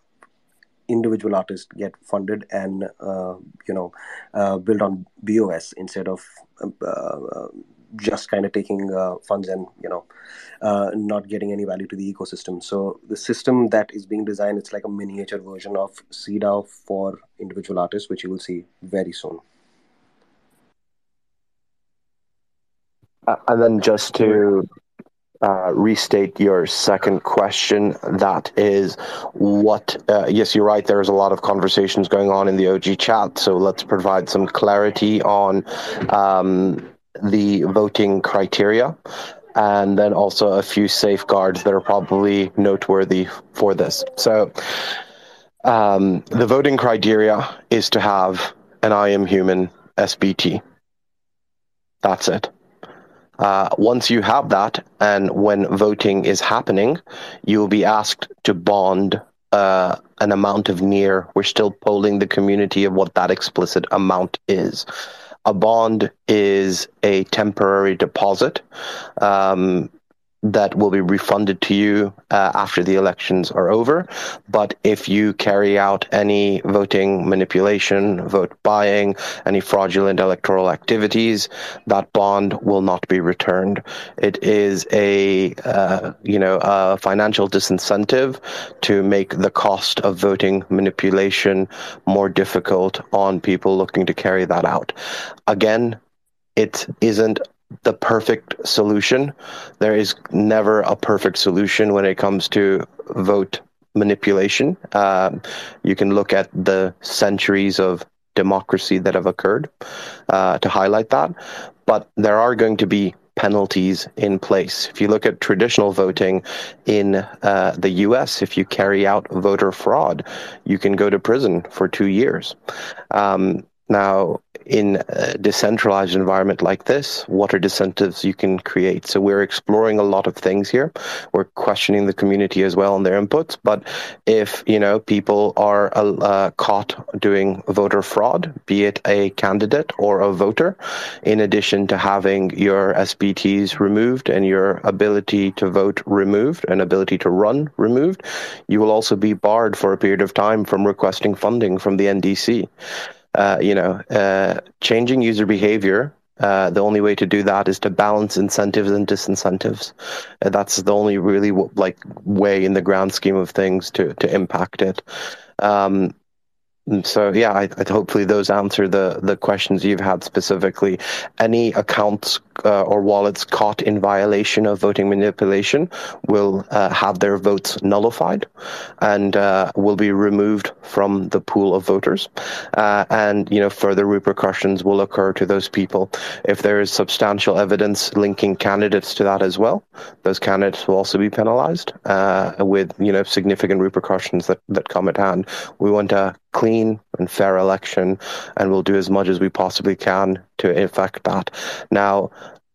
individual artists get funded and uh, you know uh, build on BOS instead of uh, uh, just kind of taking uh, funds and you know uh, not getting any value to the ecosystem. So the system that is being designed, it's like a miniature version of CDAO for individual artists, which you will see very soon. and then just to uh, restate your second question. That is what, uh, yes, you're right. There's a lot of conversations going on in the OG chat. So let's provide some clarity on um, the voting criteria and then also a few safeguards that are probably noteworthy for this. So um, the voting criteria is to have an I am human SBT. That's it. Uh, once you have that, and when voting is happening, you will be asked to bond uh, an amount of near. We're still polling the community of what that explicit amount is. A bond is a temporary deposit. Um, that will be refunded to you uh, after the elections are over. But if you carry out any voting manipulation, vote buying, any fraudulent electoral activities, that bond will not be returned. It is a uh, you know a financial disincentive to make the cost of voting manipulation more difficult on people looking to carry that out. Again, it isn't the perfect solution. There is never a perfect solution when it comes to vote manipulation. Um, you can look at the centuries of democracy that have occurred uh, to highlight that. But there are going to be penalties in place. If you look at traditional voting in uh, the US, if you carry out voter fraud, you can go to prison for two years. Um, now, in a decentralized environment like this, what are incentives you can create? So we're exploring a lot of things here. We're questioning the community as well and their inputs. But if you know people are uh, caught doing voter fraud, be it a candidate or a voter, in addition to having your SBTs removed and your ability to vote removed and ability to run removed, you will also be barred for a period of time from requesting funding from the NDC. Uh, you know, uh, changing user behavior. Uh, the only way to do that is to balance incentives and disincentives. Uh, that's the only really like way in the grand scheme of things to to impact it. Um, so yeah, I, I, hopefully those answer the the questions you've had specifically. Any accounts uh, or wallets caught in violation of voting manipulation will uh, have their votes nullified and uh, will be removed from the pool of voters. Uh, and you know further repercussions will occur to those people if there is substantial evidence linking candidates to that as well. Those candidates will also be penalized uh, with you know significant repercussions that that come at hand. We want to clean and fair election, and we'll do as much as we possibly can to effect that. Now,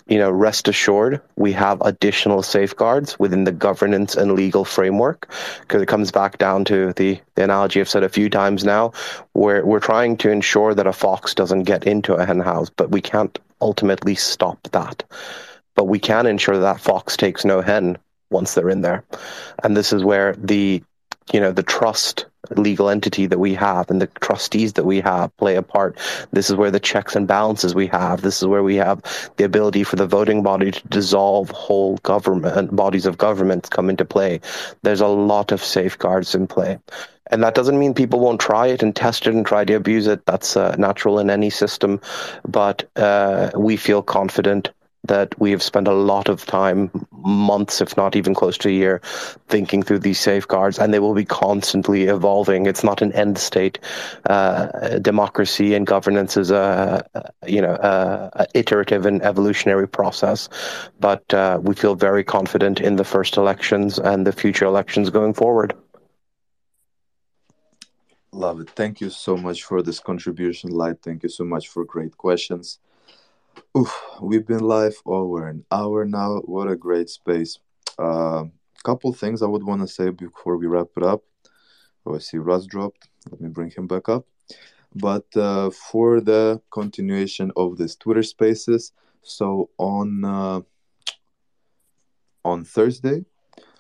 you know, rest assured, we have additional safeguards within the governance and legal framework because it comes back down to the, the analogy I've said a few times now, where we're trying to ensure that a fox doesn't get into a hen house, but we can't ultimately stop that. But we can ensure that, that fox takes no hen once they're in there. And this is where the you know the trust legal entity that we have and the trustees that we have play a part. This is where the checks and balances we have. This is where we have the ability for the voting body to dissolve whole government bodies of government come into play. There's a lot of safeguards in play. And that doesn't mean people won't try it and test it and try to abuse it. That's uh, natural in any system. But uh, we feel confident that we have spent a lot of time, months, if not even close to a year, thinking through these safeguards, and they will be constantly evolving. It's not an end state. Uh, democracy and governance is a, you know, a, a iterative and evolutionary process, but uh, we feel very confident in the first elections and the future elections going forward. Love it. Thank you so much for this contribution, Light. Thank you so much for great questions. Oof, we've been live over an hour now. What a great space. A uh, couple things I would want to say before we wrap it up. Oh, I see Russ dropped. Let me bring him back up. But uh, for the continuation of this Twitter Spaces, so on uh, on Thursday,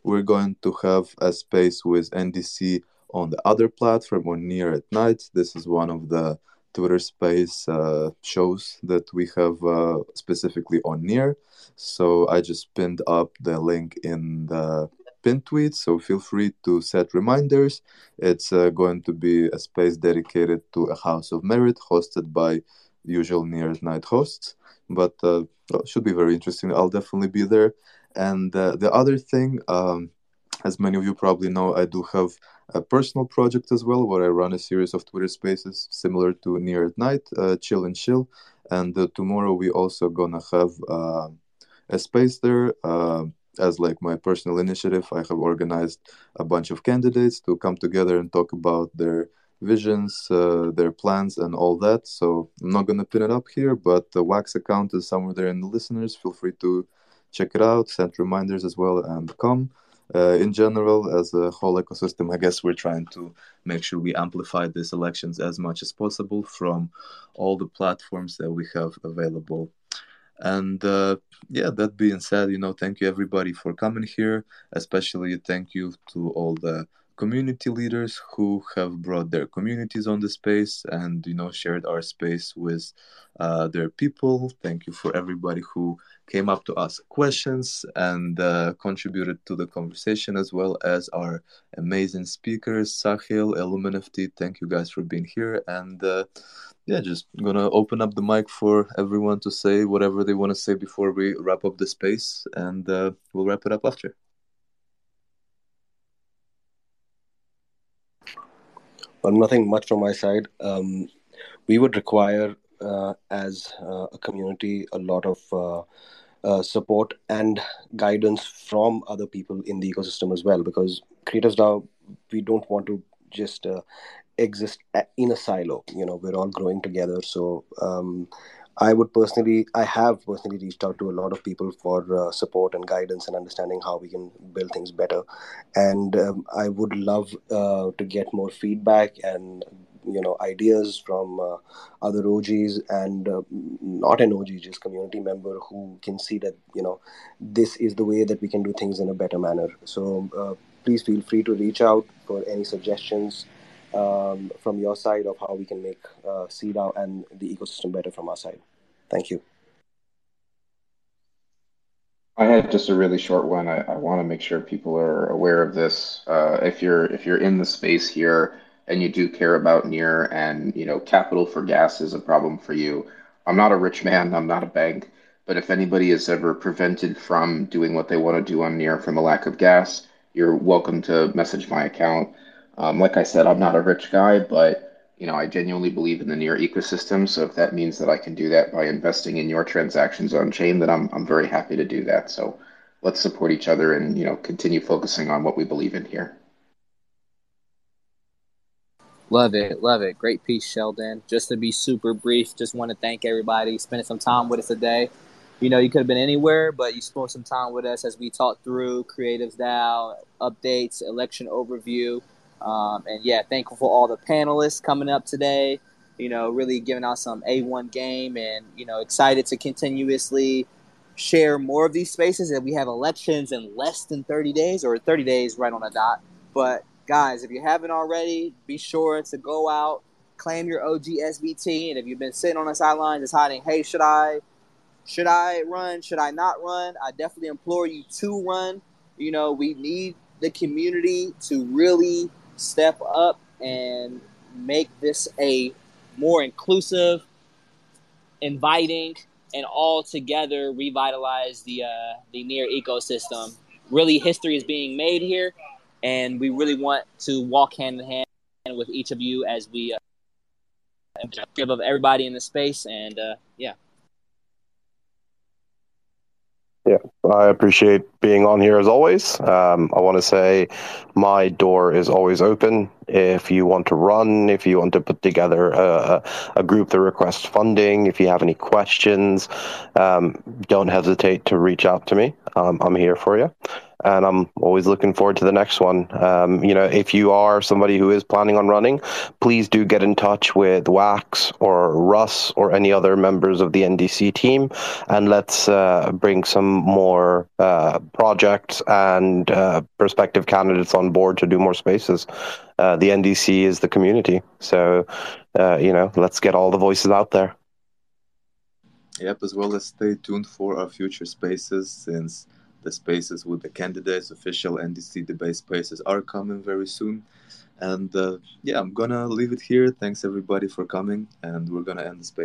we're going to have a space with NDC on the other platform or Near at Night. This is one of the Twitter Space uh, shows that we have uh, specifically on Near. So I just pinned up the link in the pinned tweet. So feel free to set reminders. It's uh, going to be a space dedicated to a House of Merit hosted by usual Near Night hosts. But uh, should be very interesting. I'll definitely be there. And uh, the other thing, um, as many of you probably know, I do have a personal project as well, where I run a series of Twitter Spaces similar to Near at Night, uh, Chill and Chill. And uh, tomorrow we also gonna have uh, a space there uh, as like my personal initiative. I have organized a bunch of candidates to come together and talk about their visions, uh, their plans, and all that. So I'm not gonna pin it up here, but the Wax account is somewhere there in the listeners. Feel free to check it out, send reminders as well, and come uh, in general as a whole ecosystem i guess we're trying to make sure we amplify these elections as much as possible from all the platforms that we have available. And uh, yeah that being said you know thank you everybody for coming here. Especially thank you to all the community leaders who have brought their communities on the space and you know shared our space with uh, their people. Thank you for everybody who came up to ask questions and uh, contributed to the conversation as well as our amazing speakers sahil illuminati. Thank you guys for being here and uh, yeah just gonna open up the mic for everyone to say whatever they want to say before we wrap up the space and uh, we'll wrap it up after. Well nothing much from my side. Um, we would require as uh, a community a lot of uh, uh, support and guidance from other people in the ecosystem as well because Creatives DAO we don't want to just uh, exist in a silo you know we're all growing together so um, I would personally, I have personally reached out to a lot of people for uh, support and guidance and understanding how we can build things better. And um, I would love uh, to get more feedback and you know ideas from uh, other OGs and uh, not an OG, just community member who can see that you know this is the way that we can do things in a better manner. So uh, please feel free to reach out for any suggestions um, from your side of how we can make uh, CDAO and the ecosystem better from our side. Thank you. I had just a really short one. I, I want to make sure people are aware of this. Uh, if you're if you're in the space here and you do care about near and you know capital for gas is a problem for you. I'm not a rich man i'm not a bank but if anybody is ever prevented from doing what they want to do on near from a lack of gas you're welcome to message my account. Um, like i said i'm not a rich guy but you know i genuinely believe in the near ecosystem so if that means that i can do that by investing in your transactions on chain then i'm, I'm very happy to do that. So let's support each other and you know continue focusing on what we believe in here Love it, love it. Great piece, Sheldon. Just to be super brief, just want to thank everybody spending some time with us today. You know, you could have been anywhere, but you spent some time with us as we talked through Creatives DAO, updates, election overview. Um, and yeah, thankful for all the panelists coming up today. You know, really giving out some A1 game and, you know, excited to continuously share more of these spaces. And we have elections in less than 30 days or 30 days right on the dot. But guys, if you haven't already, be sure to go out, claim your OG SBT, and if you've been sitting on the sideline deciding, hey, should I, should I run? Should I not run? I definitely implore you to run. You know, we need the community to really step up and make this a more inclusive, inviting, and all together revitalize the uh, the near ecosystem. Really, history is being made here, and we really want to walk hand in hand with each of you as we uh, give of everybody in the space. And uh, yeah. Yeah, I appreciate being on here as always. Um, I want to say my door is always open. If you want to run, if you want to put together a, a group that requests funding, if you have any questions, um, don't hesitate to reach out to me. Um, I'm here for you and I'm always looking forward to the next one. Um, you know, if you are somebody who is planning on running, please do get in touch with Wax or Russ or any other members of the NDC team, and let's uh, bring some more uh, projects and uh, prospective candidates on board to do more spaces. Uh, the NDC is the community, so uh, you know, let's get all the voices out there. Yep, as well as stay tuned for our future spaces since the spaces with the candidates, official NDC debate spaces are coming very soon. And uh, yeah, I'm gonna leave it here. Thanks everybody for coming, and we're gonna end the space.